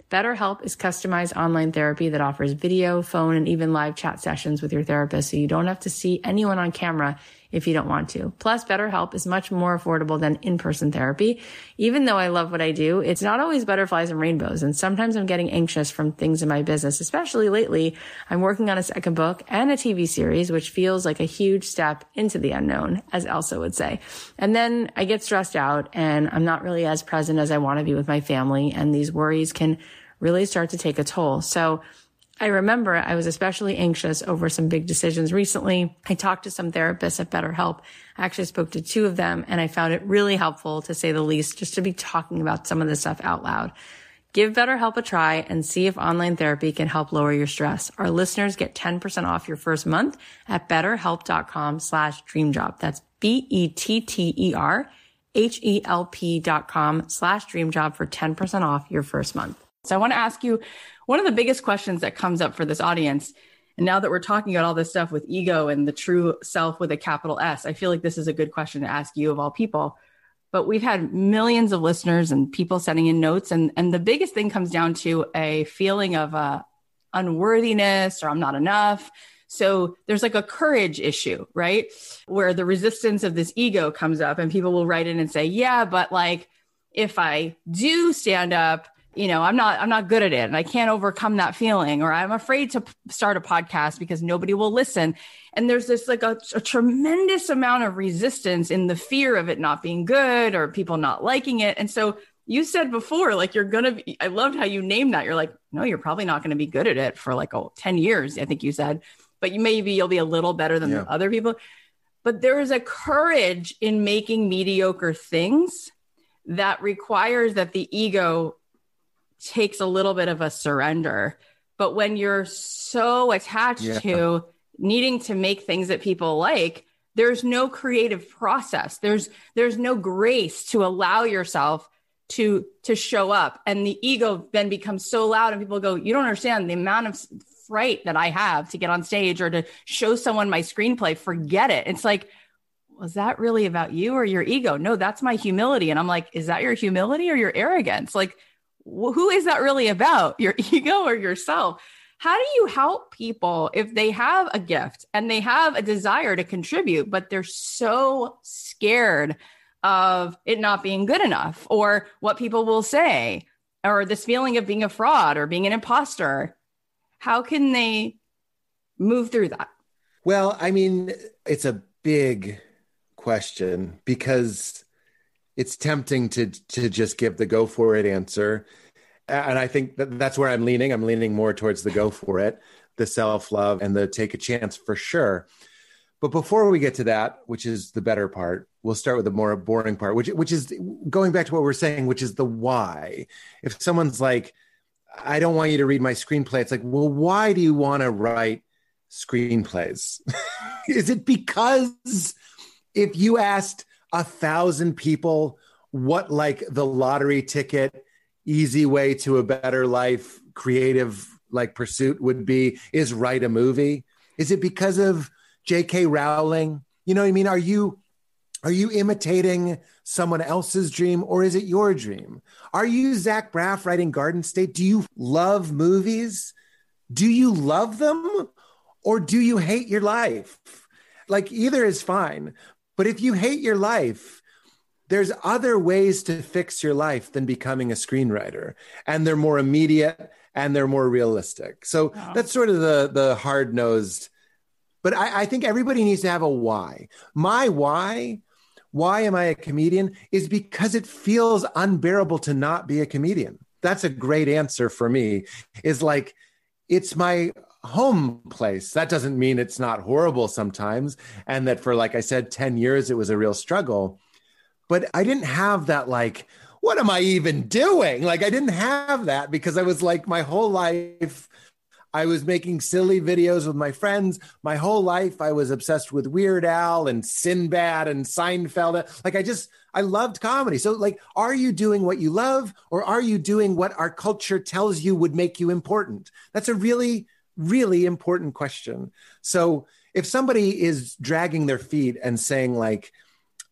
BetterHelp is customized online therapy that offers video, phone, and even live chat sessions with your therapist so you don't have to see anyone on camera if you don't want to. Plus, BetterHelp is much more affordable than in-person therapy. Even though I love what I do, it's not always butterflies and rainbows. And sometimes I'm getting anxious from things in my business, especially lately. I'm working on a second book and a TV series, which feels like a huge step into the unknown, as Elsa would say. And then I get stressed out and I'm not really as present as I want to be with my family. And these worries can really start to take a toll. So I remember I was especially anxious over some big decisions recently. I talked to some therapists at BetterHelp. I actually spoke to two of them and I found it really helpful to say the least, just to be talking about some of this stuff out loud. Give BetterHelp a try and see if online therapy can help lower your stress. Our listeners get 10% off your first month at betterhelp.com slash dreamjob. That's B-E-T-T-E-R H-E-L-P dot com slash dreamjob for 10% off your first month. So I want to ask you one of the biggest questions that comes up for this audience. And now that we're talking about all this stuff with ego and the true self with a capital S, I feel like this is a good question to ask you of all people. But we've had millions of listeners and people sending in notes. And, and the biggest thing comes down to a feeling of uh, unworthiness or I'm not enough. So there's like a courage issue, right? Where the resistance of this ego comes up and people will write in and say, yeah, but like if I do stand up, you know, I'm not I'm not good at it and I can't overcome that feeling or I'm afraid to p- start a podcast because nobody will listen. And there's this like a, a tremendous amount of resistance in the fear of it not being good or people not liking it. And so you said before like you're going to be I loved how you named that. You're like, no, you're probably not going to be good at it for like oh, 10 years, I think you said. But you maybe you'll be a little better than yeah. other people. But there is a courage in making mediocre things that requires that the ego takes a little bit of a surrender. But when you're so attached yeah. to needing to make things that people like, there's no creative process. There's there's no grace to allow yourself to to show up and the ego then becomes so loud and people go you don't understand the amount of fright that i have to get on stage or to show someone my screenplay forget it it's like was that really about you or your ego no that's my humility and i'm like is that your humility or your arrogance like who is that really about? Your (laughs) ego or yourself? How do you help people if they have a gift and they have a desire to contribute, but they're so scared of it not being good enough or what people will say or this feeling of being a fraud or being an imposter? How can they move through that? Well, I mean, it's a big question because it's tempting to to just give the go for it answer. And i think that that's where i'm leaning. I'm leaning more towards the go for it the self love and the take a chance for sure. But before we get to that which is the better part we'll start with the more boring part which which is going back to what we're saying which is the why. If someone's like i don't want you to read my screenplay it's like well why do you want to write screenplays? (laughs) Is it because if you asked a thousand people what like the lottery ticket easy way to a better life creative like pursuit would be is write a movie? Is it because of jk rowling? You know what i mean? Are you are you imitating someone else's dream or is it your dream? Are you zach braff writing garden state? Do you love movies? Do you love them or do you hate your life? Like either is fine but if you hate your life, there's other ways to fix your life than becoming a screenwriter, and they're more immediate and they're more realistic. So wow. that's sort of the the hard nosed. But I, I think everybody needs to have a why. My why why am I a comedian is because it feels unbearable to not be a comedian. That's a great answer for me. Is like it's my home place. That doesn't mean it's not horrible sometimes. And that for, like I said, 10 years, it was a real struggle. But I didn't have that, like, what am I even doing? Like, I didn't have that because I was like, my whole life, I was making silly videos with my friends. My whole life, I was obsessed with Weird Al and Sinbad and Seinfeld. Like, I just, I loved comedy. So, like, are you doing what you love or are you doing what our culture tells you would make you important? That's a really really important question. So if somebody is dragging their feet and saying like,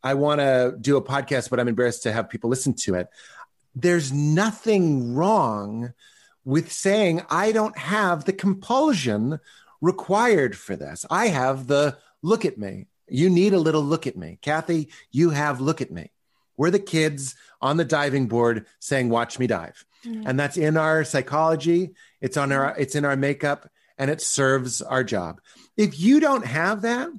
I want to do a podcast, but I'm embarrassed to have people listen to it. There's nothing wrong with saying, I don't have the compulsion required for this. I have the look at me. You need a little look at me. Cathy, you have look at me. We're the kids on the diving board saying, watch me dive. Mm-hmm. And that's in our psychology. It's on our, it's in our makeup and it serves our job. If you don't have that,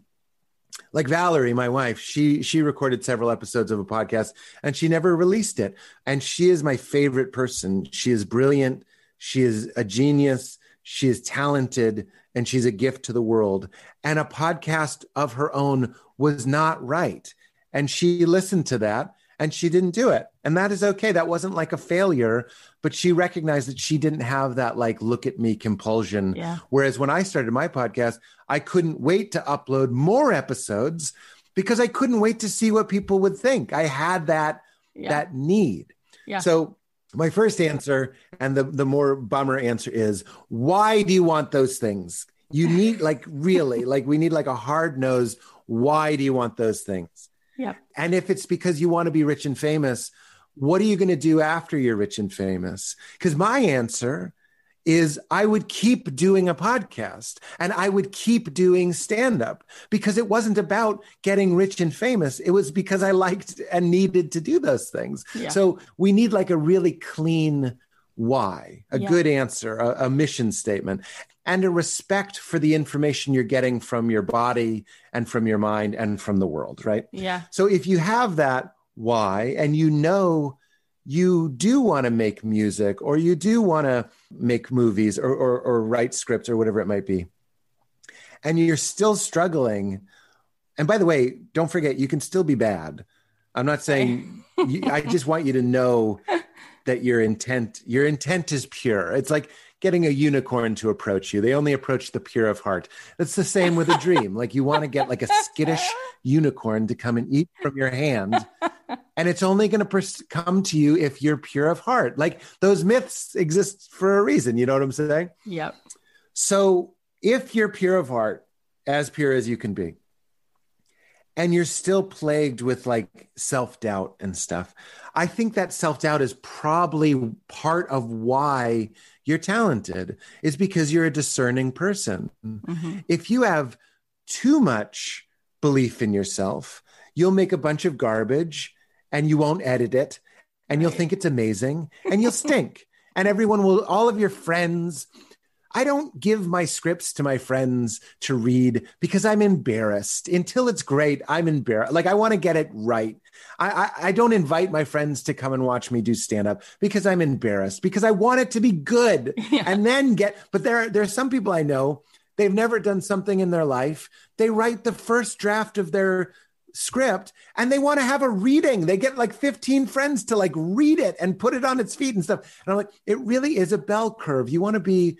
like Valerie, my wife, she she recorded several episodes of a podcast and she never released it. And she is my favorite person. She is brilliant. She is a genius. She is talented and she's a gift to the world. And a podcast of her own was not right. And she listened to that and she didn't do it. And that is okay. That wasn't like a failure, but she recognized that she didn't have that like look at me compulsion. Yeah. Whereas when I started my podcast, I couldn't wait to upload more episodes because I couldn't wait to see what people would think. I had that yeah. that need. Yeah. So my first answer and the the more bummer answer is why do you want those things? You need like really like we need like a hard nose why do you want those things? Yeah. And if it's because you want to be rich and famous, what are you going to do after you're rich and famous? Because my answer is I would keep doing a podcast and I would keep doing stand up because it wasn't about getting rich and famous. It was because I liked and needed to do those things. Yeah. So we need like a really clean why, a Yeah. good answer, a, a mission statement, and a respect for the information you're getting from your body and from your mind and from the world, right? Yeah. So if you have that why and you know you do want to make music or you do want to make movies or, or, or write scripts or whatever it might be, and you're still struggling, and by the way, don't forget, you can still be bad. I'm not saying, (laughs) you, I just want you to know that your intent, your intent is pure. It's like getting a unicorn to approach you. They only approach the pure of heart. It's the same with a dream. like you want to get like a skittish unicorn to come and eat from your hand. And it's only going to pers- come to you if you're pure of heart. Like those myths exist for a reason. You know what I'm saying? Yep. So if you're pure of heart, as pure as you can be, and you're still plagued with like self doubt and stuff, I think that self doubt is probably part of why you're talented, is because you're a discerning person. Mhm. If you have too much belief in yourself, you'll make a bunch of garbage and you won't edit it and you'll think it's amazing and you'll stink. (laughs) and everyone will, all of your friends, I don't give my scripts to my friends to read because I'm embarrassed. Until it's great, I'm embarrassed. Like I want to get it right. I, I, I don't invite my friends to come and watch me do stand up because I'm embarrassed because I want it to be good (laughs) Yeah. and then get. But there, there are some people I know. They've never done something in their life. They write the first draft of their script and they want to have a reading. They get like 15 friends to like read it and put it on its feet and stuff. And I'm like, it really is a bell curve. You want to be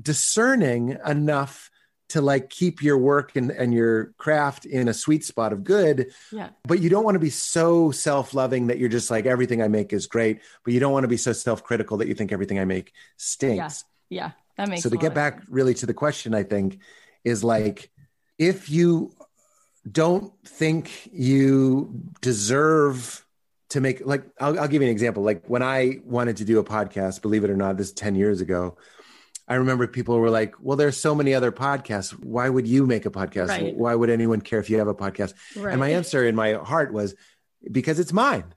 discerning enough to like keep your work and, and your craft in a sweet spot of good Yeah. but you don't want to be so self-loving that you're just like everything i make is great but you don't want to be so self-critical that you think everything i make stinks Yeah. That makes so to get back sense. really to the question i think is like if you don't think you deserve to make like I'll, I'll give you an example like when i wanted to do a podcast believe it or not this is 10 years ago i remember people were like well there's so many other podcasts why would you make a podcast Right. why would anyone care if you have a podcast Right. and my answer in my heart was because it's mine.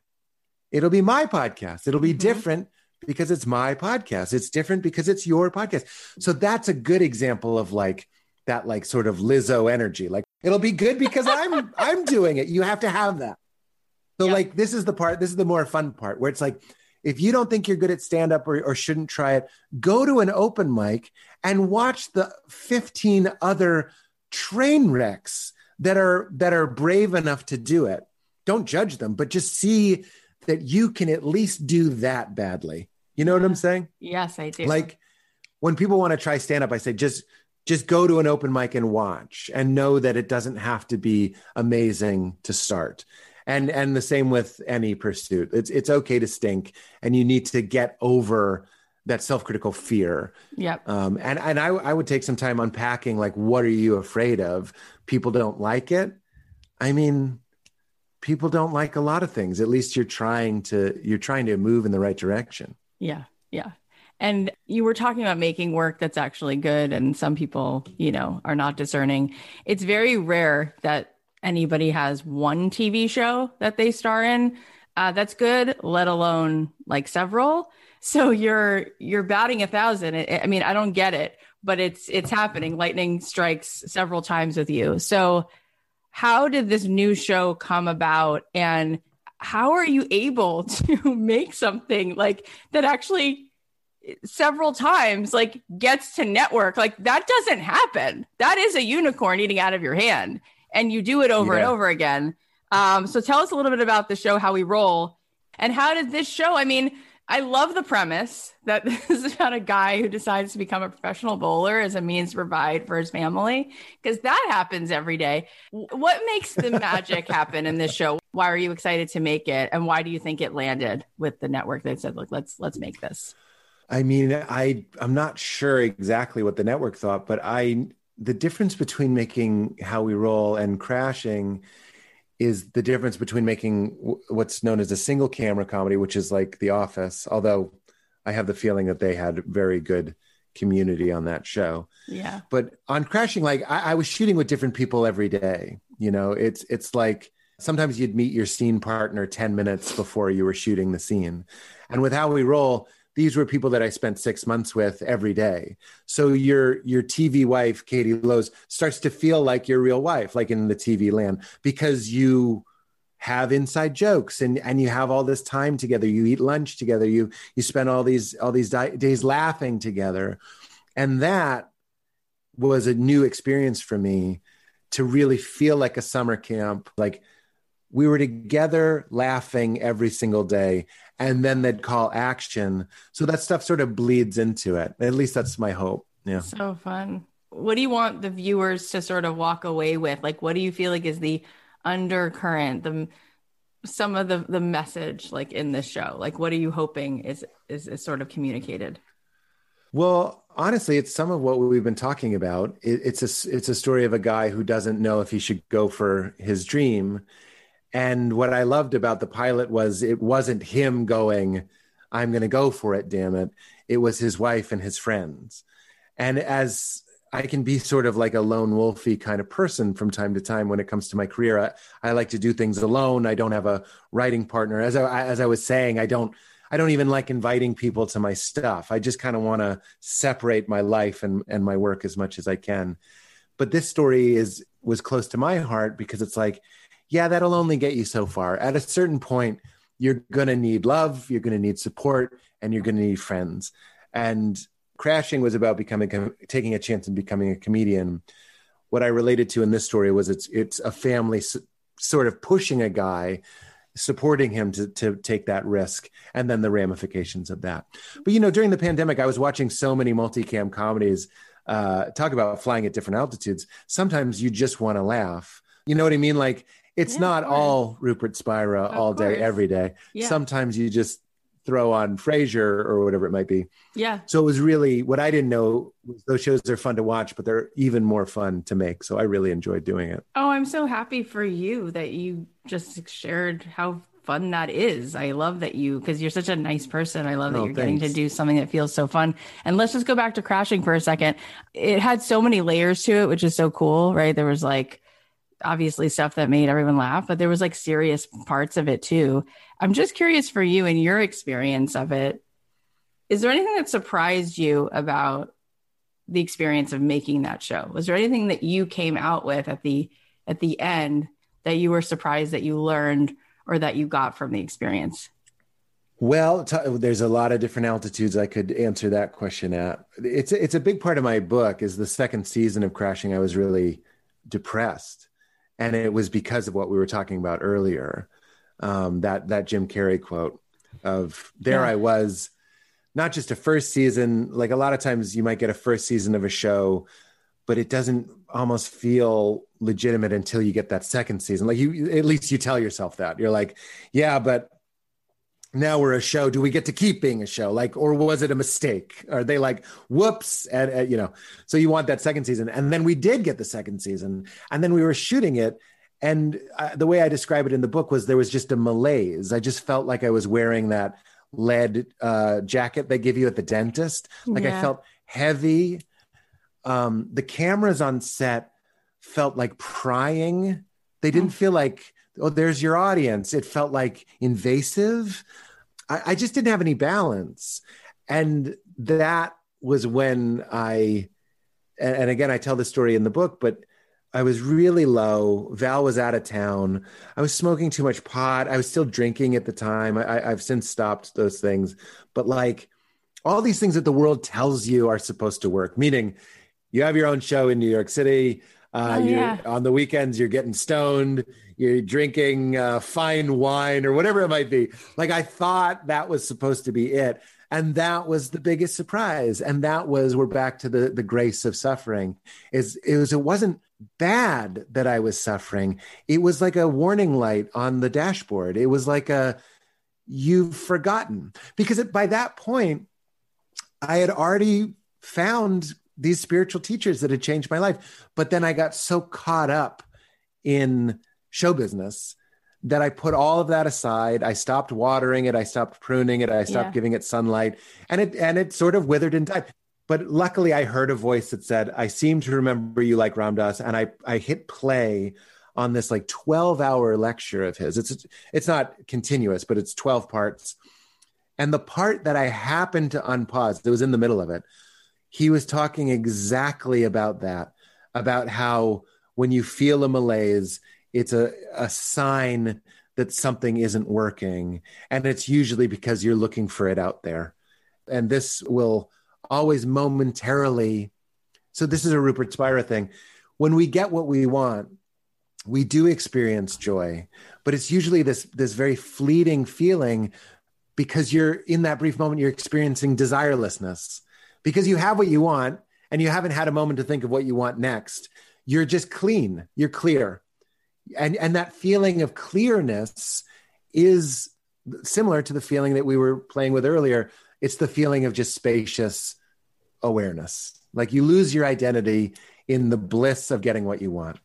It'll be my podcast. It'll be Mhm. different because it's my podcast. It's different because it's your podcast. So that's a good example of like that like sort of Lizzo energy. Like it'll be good because I'm (laughs) I'm doing it. You have to have that. So Yeah. like this is the part, this is the more fun part where it's like if you don't think you're good at stand up or, or shouldn't try it, go to an open mic and watch the 15 other train wrecks that are that are brave enough to do it. Don't judge them, but just see that you can at least do that badly. You know what I'm saying? yes, I do. Like when people want to try stand up, I say just just go to an open mic and watch and know that it doesn't have to be amazing to start. And and the same with any pursuit. It's it's okay to stink and you need to get over that self-critical fear. Yep. Um, and and I, I would take some time unpacking like what are you afraid of? People don't like it. I mean, people don't like a lot of things. At least you're trying to you're trying to move in the right direction. Yeah. Yeah. And you were talking about making work that's actually good. And some people, you know, are not discerning. It's very rare that anybody has one TV show that they star in uh, that's good, let alone like several. So you're you're batting a thousand. I I mean, I don't get it, but it's it's happening. Lightning strikes several times with you. So how did this new show come about and how are you able (laughs) to make something like that actually several times like gets to network like that doesn't happen that is a unicorn eating out of your hand and you do it over and over again. Um, so tell us a little bit about the show how we roll and how did this show i mean i love the premise that (laughs) this is about a guy who decides to become a professional bowler as a means to provide for his family because that happens every day. What makes the magic (laughs) happen in this show? Why are you excited to make it and why do you think it landed with the network that said look let's let's make this? I mean, I I'm not sure exactly what the network thought, but I the difference between making how we roll and crashing is the difference between making w- what's known as a single camera comedy, which is like The Office. Although I have the feeling that they had very good community on that show. yeah But on crashing, like I, I was shooting with different people every day. You know, it's it's like sometimes you'd meet your scene partner 10 minutes before you were shooting the scene. And with how we roll, these were people that I spent six months with every day. So your your TV wife, Katie Lowes, starts to feel like your real wife, like in the TV land, because you have inside jokes and and you have all this time together. You eat lunch together. You you spend all these all these di- days laughing together, and that was a new experience for me to really feel like a summer camp, like we were together laughing every single day and then they'd call action. So that stuff sort of bleeds into it. At least that's my hope. Yeah. So fun. What do you want the viewers to sort of walk away with? Like what do you feel like is the undercurrent the some of the the message like in this show? Like what are you hoping is is, is sort of communicated? Well honestly it's some of what we've been talking about. It, it's a it's a story of a guy who doesn't know if he should go for his dream and what I loved about the pilot was it wasn't him going, I'm going to go for it, damn it. It was his wife and his friends. And as I can be sort of like a lone wolfy kind of person from time to time when it comes to my career. I, I like to do things alone. I don't have a writing partner. As I, as I was saying, I don't, I don't even like inviting people to my stuff. I just kind of want to separate my life and, and my work as much as I can. But this story is, was close to my heart because it's like, yeah, that'll only get you so far. At a certain point, you're going to need love, you're going to need support, and you're going to need friends. And crashing was about becoming taking a chance and becoming a comedian. What I related to in this story was it's it's a family sort of pushing a guy supporting him to, to take that risk and then the ramifications of that but you know during the pandemic i was watching so many multicam comedies uh, talk about flying at different altitudes sometimes you just want to laugh you know what i mean like it's yeah, not all Rupert Spira of all course. day, every day. Yeah. Sometimes you just throw on Frasier or whatever it might be. Yeah. So it was really what I didn't know was those shows are fun to watch, but they're even more fun to make. So I really enjoyed doing it. Oh, I'm so happy for you that you just shared how fun that is. I love that you because you're such a nice person. I love that oh, you're thanks. getting to do something that feels so fun. And let's just go back to crashing for a second. It had so many layers to it, which is so cool, right? There was like obviously stuff that made everyone laugh, but there was like serious parts of it too. I'm just curious for you and your experience of it. Is there anything that surprised you about the experience of making that show? Was there anything that you came out with at the at the end that you were surprised that you learned or that you got from the experience? Well, t- there's a lot of different altitudes I could answer that question at. It's it's a big part of my book. Is the second season of Crashing? I was really depressed, and it was because of what we were talking about earlier um, that that jim carrey quote of there yeah. i was not just a first season like a lot of times you might get a first season of a show but it doesn't almost feel legitimate until you get that second season like you at least you tell yourself that you're like yeah but now we're a show. Do we get to keep being a show? Like or was it a mistake? Are they like whoops and, and, you know so you want that second season. And then we did get the second season and then we were shooting it. And uh, the way i describe it in the book was there was just a malaise. I just felt like i was wearing that lead uh, jacket they give you at the dentist. Like yeah. i felt heavy. Um, the cameras on set felt like prying. They didn't mm. feel like oh, there's your audience. It felt like invasive. I, I just didn't have any balance. And that was when I, and again, I tell the story in the book, but I was really low. Val was out of town. I was smoking too much pot. I was still drinking at the time. I, have since stopped those things. But like all these things that the world tells you are supposed to work, meaning you have your own show in New York City. Uh, oh, yeah. On the weekends, you're getting stoned, you're drinking uh, fine wine or whatever it might be. Like I thought that was supposed to be it. And that was the biggest surprise. And that was, we're back to the, the grace of suffering. Is it was, it wasn't bad that I was suffering. It was like a warning light on the dashboard. It was like a, you've forgotten. Because it, by that point, I had already found these spiritual teachers that had changed my life. But then I got so caught up in show business that I put all of that aside. I stopped watering it. I stopped pruning it. I stopped yeah. giving it sunlight, and it and it sort of withered and died. But luckily, I heard a voice that said, "I seem to remember you like Ram Dass," and I I hit play on this like 12 hour lecture of his. It's it's not continuous, but it's 12 parts And the part that I happened to unpause, it was in the middle of it, he was talking exactly about that, about how when you feel a malaise, it's a, a sign that something isn't working. And it's usually because you're looking for it out there. And this will always momentarily. So, this is a Rupert Spira thing. When we get what we want, we do experience joy, but it's usually this, this very fleeting feeling because you're in that brief moment, you're experiencing desirelessness because you have what you want and you haven't had a moment to think of what you want next. You're just clean, you're clear. And, and that feeling of clearness is similar to the feeling that we were playing with earlier. It's the feeling of just spacious awareness. Like you lose your identity in the bliss of getting what you want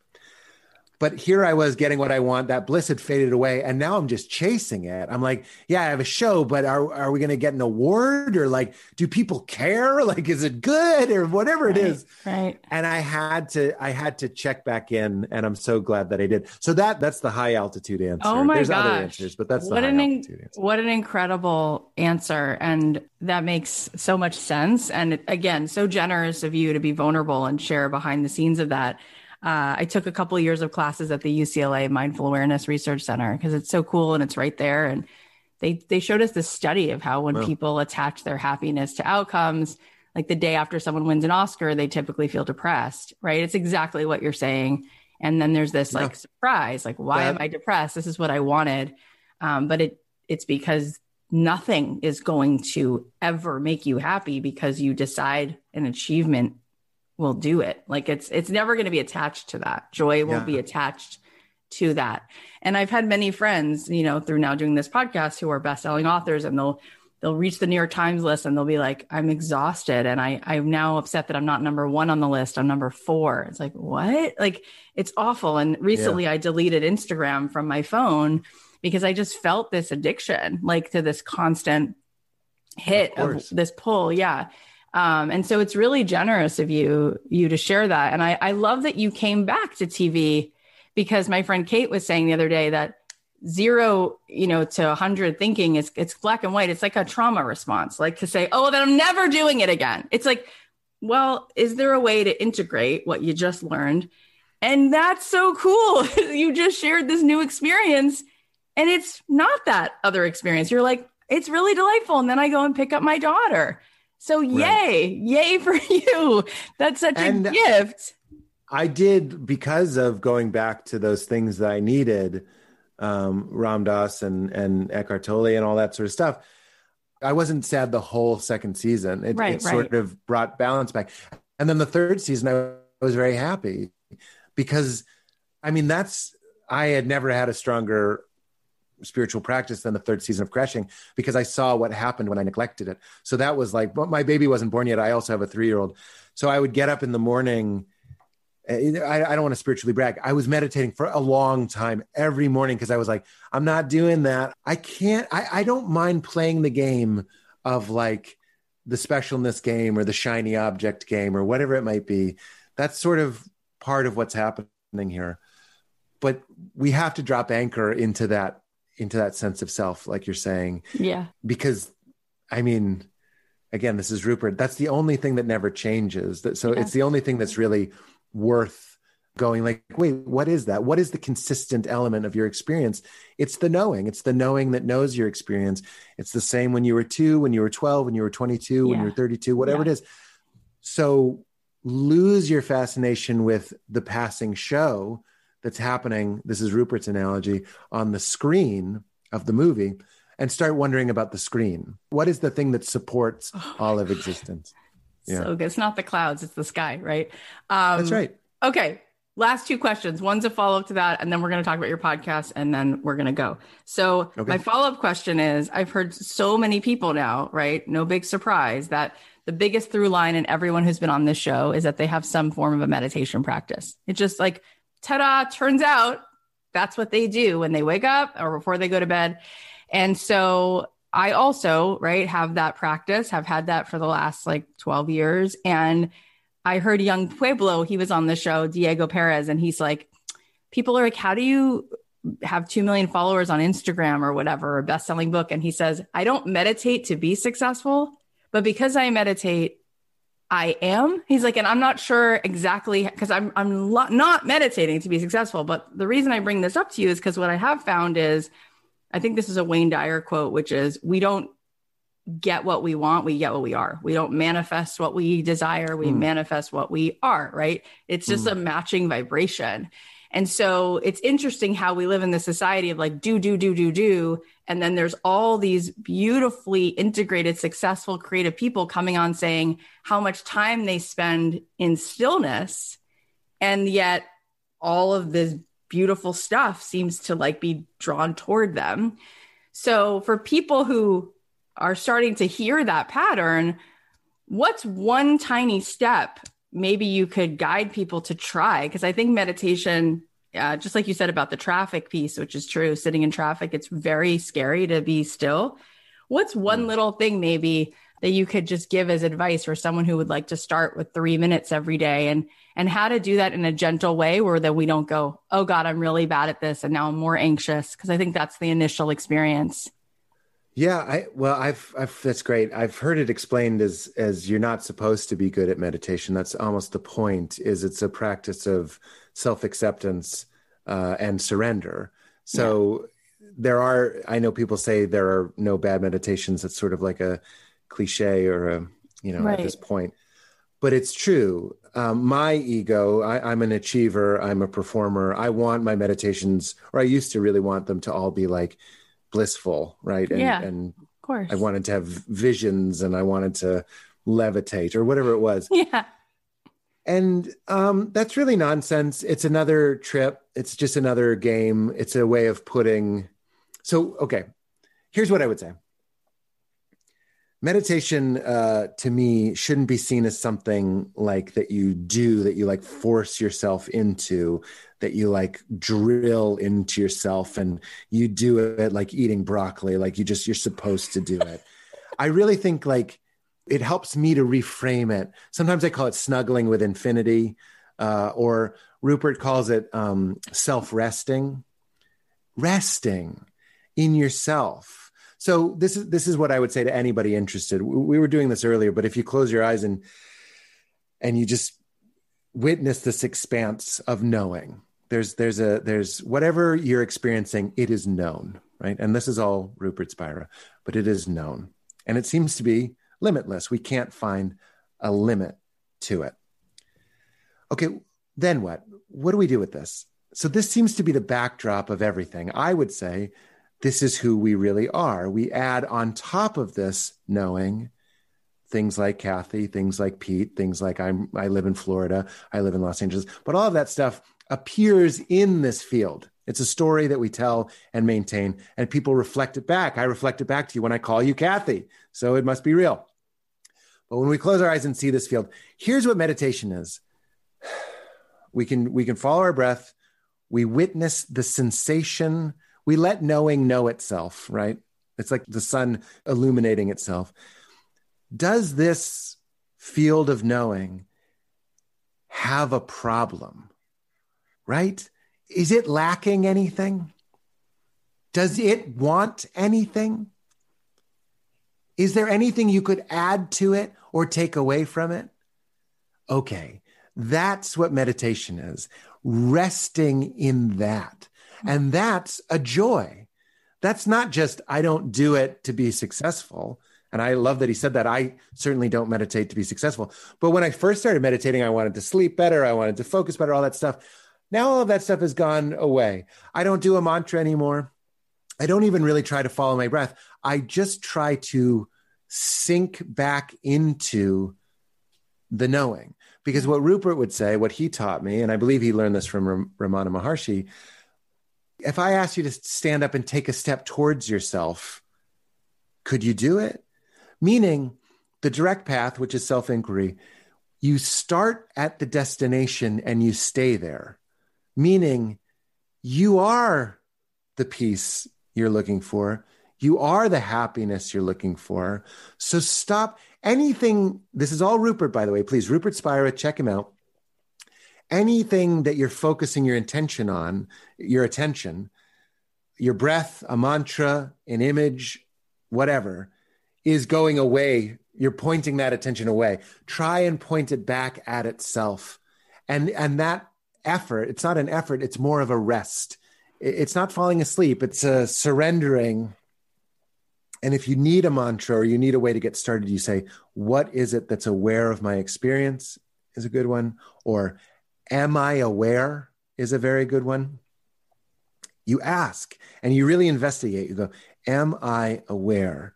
but here I was getting what I want. That bliss had faded away, and now I'm just chasing it. I'm like, yeah, I have a show, but are are we going to get an award or like, do people care? (laughs) Like, is it good or whatever right, it is? Right. And I had to, I had to check back in, and I'm so glad that I did. So that that's the high altitude answer. Oh my There's gosh. other answers, but that's what the an high in- altitude answer. what an incredible answer, and that makes so much sense. And again, so generous of you to be vulnerable and share behind the scenes of that. Uh, I took a couple of years of classes at the UCLA Mindful Awareness Research Center because it's so cool and it's right there. And they they showed us this study of how when Wow. people attach their happiness to outcomes, like the day after someone wins an Oscar, they typically feel depressed. Right? It's exactly what you're saying. And then there's this like surprise, like why That- am I depressed? This is what I wanted, um, but it it's because nothing is going to ever make you happy because you decide an achievement will do it. Like it's it's never going to be attached to that. Joy Yeah. be attached to that. And I've had many friends, you know, through now doing this podcast who are best-selling authors and they'll they'll reach the New York Times list and they'll be like, I'm exhausted and I I'm now upset that I'm not number 1 on the list. I'm number 4. It's like, what? Like it's awful. And recently I deleted Instagram from my phone because I just felt this addiction, like to this constant hit Of of, this pull. Yeah. Um, and so it's really generous of you you to share that. And I, I love that you came back to TV because my friend Kate was saying the other day that zero, you know, to a hundred thinking is it's black and white. It's like a trauma response, like to say, oh, then I'm never doing it again. It's like, well, is there a way to integrate what you just learned? And that's so cool. (laughs) you just shared this new experience and it's not that other experience. You're like, it's really delightful. And then I go and pick up my daughter. So yay, yay (laughs) for you. That's such And- a gift. I did because of going back to those things that I needed, um, Ram Dass and and Eckhart Tolle and all that sort of stuff. I wasn't sad the whole second season. It, Right, it sort of brought balance back, and then the third season, I was very happy because, I mean, that's I had never had a stronger spiritual practice than the third season of Crashing because I saw what happened when I neglected it. So that was like, but my baby wasn't born yet. I also have a three year old, so I would get up in the morning. Eh, I, I don't want to spiritually brag. I was meditating for a long time every morning because I was like, I'm not doing that. I can't, I, I don't mind playing the game of like the specialness game or the shiny object game or whatever it might be. That's sort of part of what's happening here. But we have to drop anchor into that into that sense of self, like you're saying, Yeah. because I mean, again, this is Rupert. That's the only thing that never changes. That so Yeah. it's the only thing that's really worth going like wait what is that what is the consistent element of your experience it's the knowing it's the knowing that knows your experience it's the same when you were 2 when you were 12 when you were 22 when you Yeah. were 32 whatever Yeah. it is so lose your fascination with the passing show that's happening this is Rupert's analogy on the screen of the movie and start wondering about the screen what is the thing that supports Oh all of God. existence Yeah. So. It's not the clouds, it's the sky, right? Um, that's right Okay. Last two questions. One's a follow up to that, and then we're going to talk about your podcast, and then we're going to go. So, Okay. my follow up question is I've heard so many people now, right? No big surprise that the biggest through line in everyone who's been on this show is that they have some form of a meditation practice. It's just like, ta da, turns out that's what they do when they wake up or before they go to bed. And so, I also, right, have that practice, have had that for the last like 12 years. And I heard Yung Pueblo, he was on the show, Diego Perez, and he's like, people are like, how do you have 2 million followers on Instagram or whatever, a best selling book. And he says, I don't meditate to be successful, but because I meditate, I am. He's like, and I'm not sure exactly because I'm I'm lo- not meditating to be successful. But the reason I bring this up to you is because what I have found is, I think this is a Wayne Dyer quote, which is, "We don't get what we want, we get what we are. We don't manifest what we desire, we mm. manifest what we are." Right? It's just mm. a matching vibration. And so it's interesting how we live in this society of like do, do, do, do, do. And then there's all these beautifully integrated, successful, creative people coming on saying how much time they spend in stillness. And yet all of this beautiful stuff seems to like be drawn toward them. So for people who are starting to hear that pattern, what's one tiny step maybe you could guide people to try because i think meditation uh, just like you said about the traffic piece which is true sitting in traffic it's very scary to be still. What's one mm. little thing maybe that you could just give as advice for someone who would like to start with three minutes every day? And and how to do that in a gentle way where that we don't go oh god i'm really bad at this and now i'm more anxious because i think that's the initial experience yeah, I well, I've, I've that's great. I've heard it explained as as you're not supposed to be good at meditation. That's almost the point. Is it's a practice of self acceptance uh, and surrender. So yeah. there are. I know people say there are no bad meditations. It's sort of like a cliche or a you know right. at this point, but it's true. Um, my ego. I, I'm an achiever. I'm a performer. I want my meditations, or I used to really want them to all be like blissful, right? And, yeah, and of course. I wanted to have visions and I wanted to levitate or whatever it was. (laughs) Yeah. And um, that's really nonsense. It's another trip. It's just another game. It's a way of putting. So, okay, here's what I would say meditation uh, to me shouldn't be seen as something like that you do that you like force yourself into that you like drill into yourself and you do it like eating broccoli like you just you're supposed to do it. I really think like it helps me to reframe it. Sometimes i call it snuggling with infinity uh, or rupert calls it um, self-resting. Resting in yourself. So this is this is what I would say to anybody interested. We were doing this earlier, but if you close your eyes and and you just witness this expanse of knowing, there's there's a there's whatever you're experiencing, it is known, right? And this is all Rupert Spira, but it is known, and it seems to be limitless. We can't find a limit to it. Okay, then what? What do we do with this? So this seems to be the backdrop of everything. I would say this is who we really are. We add on top of this knowing things like Cathy, things like Pete, things like I'm I live in Florida, I live in Los Angeles, but all of that stuff appears in this field. It's a story that we tell and maintain, and people reflect it back. I reflect it back to you when I call you Cathy. So it must be real. But when we close our eyes and see this field, here's what meditation is. (sighs) We can we can follow our breath. We witness the sensation we let knowing know itself, right? It's like the sun illuminating itself. Does this field of knowing have a problem? Right? Is it lacking anything? Does it want anything? Is there anything you could add to it or take away from it? Okay, that's what meditation is resting in that. And that's a joy. That's not just, I don't do it to be successful. And I love that he said that. I certainly don't meditate to be successful. But when I first started meditating, I wanted to sleep better. I wanted to focus better, all that stuff. Now all of that stuff has gone away. I don't do a mantra anymore. I don't even really try to follow my breath. I just try to sink back into the knowing. Because what Rupert would say, what he taught me, and I believe he learned this from Ramana Maharshi, if I asked you to stand up and take a step towards yourself, could you do it? Meaning, the direct path, which is self inquiry, you start at the destination and you stay there, meaning you are the peace you're looking for. You are the happiness you're looking for. So stop anything. This is all Rupert, by the way. Please, Rupert Spira, check him out anything that you're focusing your intention on, your attention, your breath, a mantra, an image, whatever, is going away. You're pointing that attention away. Try and point it back at itself. And, and that effort, it's not an effort, it's more of a rest. It's not falling asleep, it's a surrendering. And if you need a mantra or you need a way to get started, you say, What is it that's aware of my experience? is a good one. Or, Am I aware? is a very good one. You ask and you really investigate. You go, Am I aware?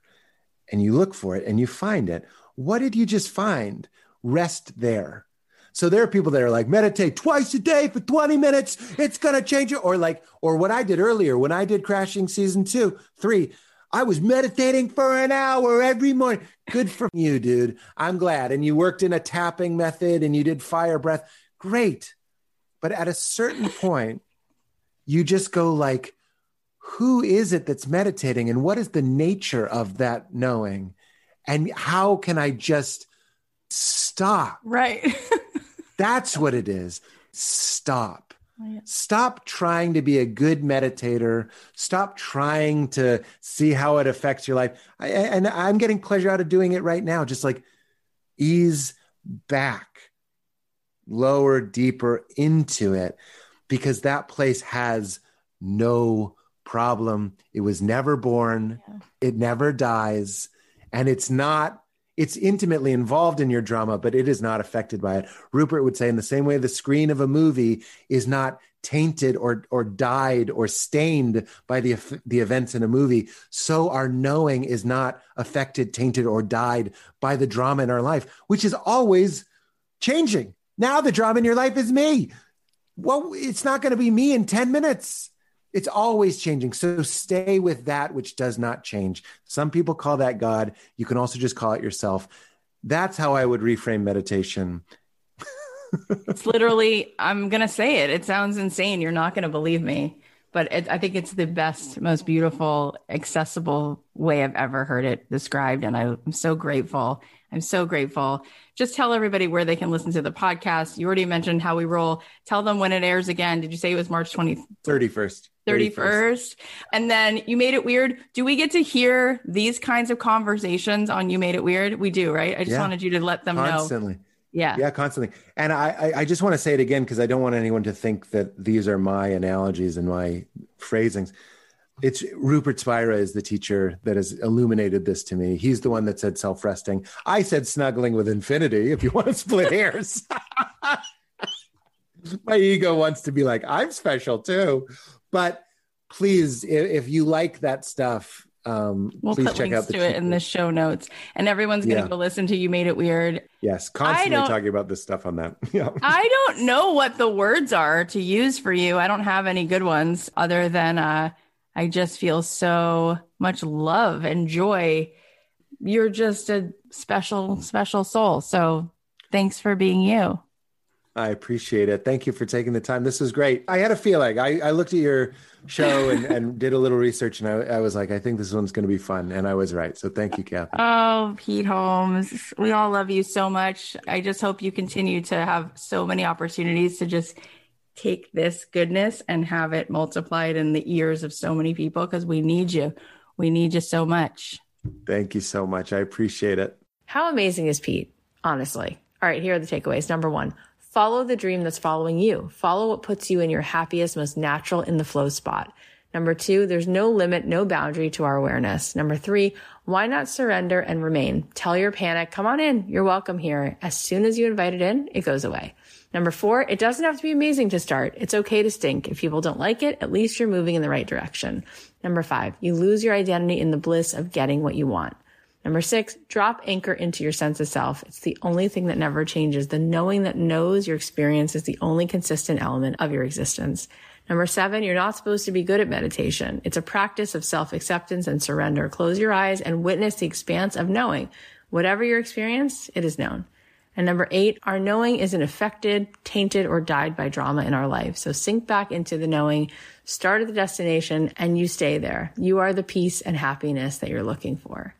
And you look for it and you find it. What did you just find? Rest there. So there are people that are like, meditate twice a day for 20 minutes. It's going to change it. Or like, or what I did earlier when I did crashing season two, three, I was meditating for an hour every morning. Good for you, dude. I'm glad. And you worked in a tapping method and you did fire breath. Great. But at a certain point, you just go like, who is it that's meditating and what is the nature of that knowing? And how can I just stop? Right. (laughs) That's what it is. Stop. Oh, Stop trying to be a good meditator. Stop trying to see how it affects your life. I, and I'm getting pleasure out of doing it right now. Just like ease back, lower, deeper into it, because that place has no problem. It was never born, yeah. it never dies, and it's not it's intimately involved in your drama, but it is not affected by it. Rupert would say, in the same way the screen of a movie is not tainted or or dyed or stained by the the events in a movie, so our knowing is not affected, tainted, or dyed by the drama in our life, which is always changing. Now the drama in your life is me. Well, it's not going to be me in 10 minutes. It's always changing. So stay with that which does not change. Some people call that God. You can also just call it yourself. That's how I would reframe meditation. (laughs) it's literally, I'm going to say it. It sounds insane. You're not going to believe me, but it, I think it's the best, most beautiful, accessible way I've ever heard it described. And I'm so grateful. I'm so grateful. Just tell everybody where they can listen to the podcast. You already mentioned how we roll. Tell them when it airs again. Did you say it was March 20th? 31st. 31st. And then you made it weird. Do we get to hear these kinds of conversations on You Made It Weird? We do, right? I just yeah. wanted you to let them constantly. know. Constantly. Yeah. Yeah, constantly. And I, I, I just want to say it again because I don't want anyone to think that these are my analogies and my phrasings. It's Rupert Spira is the teacher that has illuminated this to me. He's the one that said self resting. I said snuggling with infinity, if you want to split hairs. (laughs) my ego wants to be like, I'm special too. But please, if, if you like that stuff, um, we'll please put check links out the to it in the show notes, and everyone's going to yeah. go listen to "You Made It Weird." Yes, constantly talking about this stuff on that. (laughs) yeah, I don't know what the words are to use for you. I don't have any good ones other than uh, I just feel so much love and joy. You're just a special, special soul. So thanks for being you. I appreciate it. Thank you for taking the time. This was great. I had a feeling. I, I looked at your show and, and (laughs) did a little research, and I, I was like, I think this one's going to be fun. And I was right. So thank you, Cathy. Oh, Pete Holmes. We all love you so much. I just hope you continue to have so many opportunities to just take this goodness and have it multiplied in the ears of so many people because we need you. We need you so much. Thank you so much. I appreciate it. How amazing is Pete? Honestly. All right, here are the takeaways. Number one, Follow the dream that's following you. Follow what puts you in your happiest, most natural in the flow spot. Number two, there's no limit, no boundary to our awareness. Number three, why not surrender and remain? Tell your panic, come on in. You're welcome here. As soon as you invite it in, it goes away. Number four, it doesn't have to be amazing to start. It's okay to stink. If people don't like it, at least you're moving in the right direction. Number five, you lose your identity in the bliss of getting what you want. Number six, drop anchor into your sense of self. It's the only thing that never changes. The knowing that knows your experience is the only consistent element of your existence. Number seven, you're not supposed to be good at meditation. It's a practice of self acceptance and surrender. Close your eyes and witness the expanse of knowing. Whatever your experience, it is known. And number eight, our knowing isn't affected, tainted, or dyed by drama in our life. So sink back into the knowing, start at the destination, and you stay there. You are the peace and happiness that you're looking for.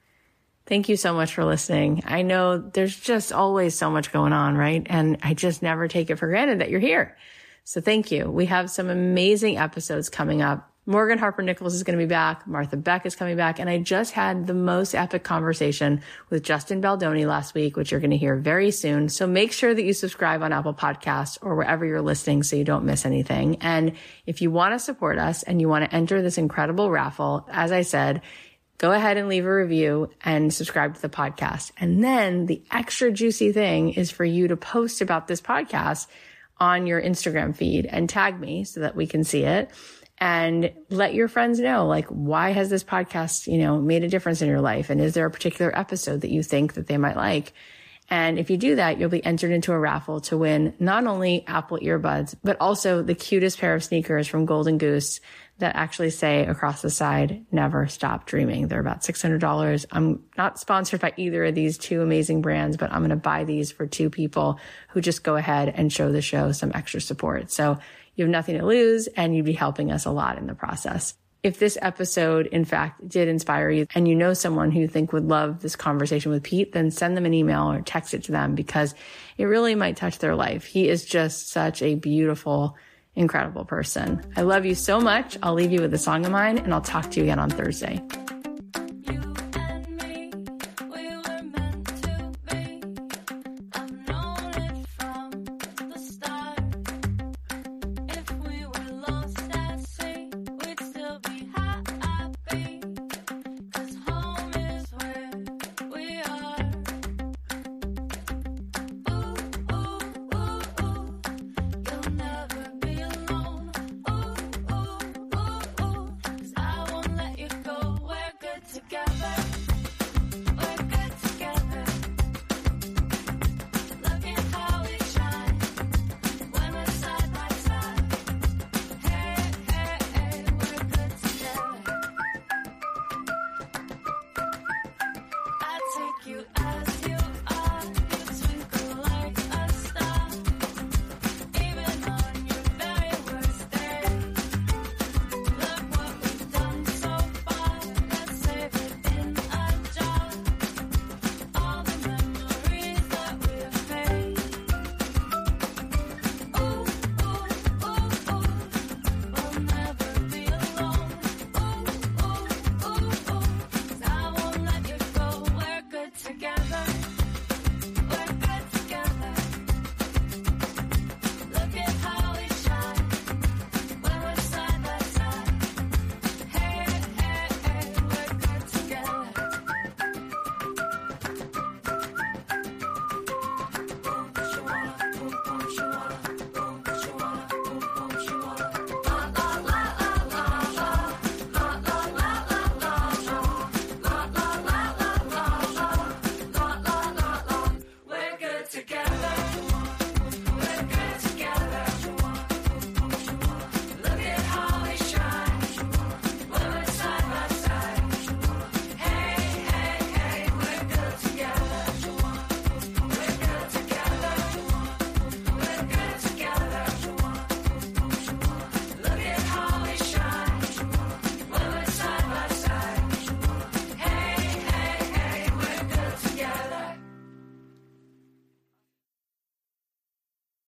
Thank you so much for listening. I know there's just always so much going on, right? And I just never take it for granted that you're here. So thank you. We have some amazing episodes coming up Morgan Harper Nichols is going to be back. Martha Beck is coming back. And I just had the most epic conversation with Justin Baldoni last week, which you're going to hear very soon. So make sure that you subscribe on Apple Podcasts or wherever you're listening so you don't miss anything. And if you want to support us and you want to enter this incredible raffle, as I said, go ahead and leave a review and subscribe to the podcast. And then the extra juicy thing is for you to post about this podcast on your Instagram feed and tag me so that we can see it and let your friends know, like, why has this podcast, you know, made a difference in your life? And is there a particular episode that you think that they might like? And if you do that, you'll be entered into a raffle to win not only Apple earbuds, but also the cutest pair of sneakers from Golden Goose that actually say across the side, never stop dreaming. They're about $600. I'm not sponsored by either of these two amazing brands, but I'm going to buy these for two people who just go ahead and show the show some extra support. So you have nothing to lose and you'd be helping us a lot in the process. If this episode, in fact, did inspire you and you know someone who you think would love this conversation with Pete, then send them an email or text it to them because it really might touch their life. He is just such a beautiful, incredible person. I love you so much. I'll leave you with a song of mine and I'll talk to you again on Thursday.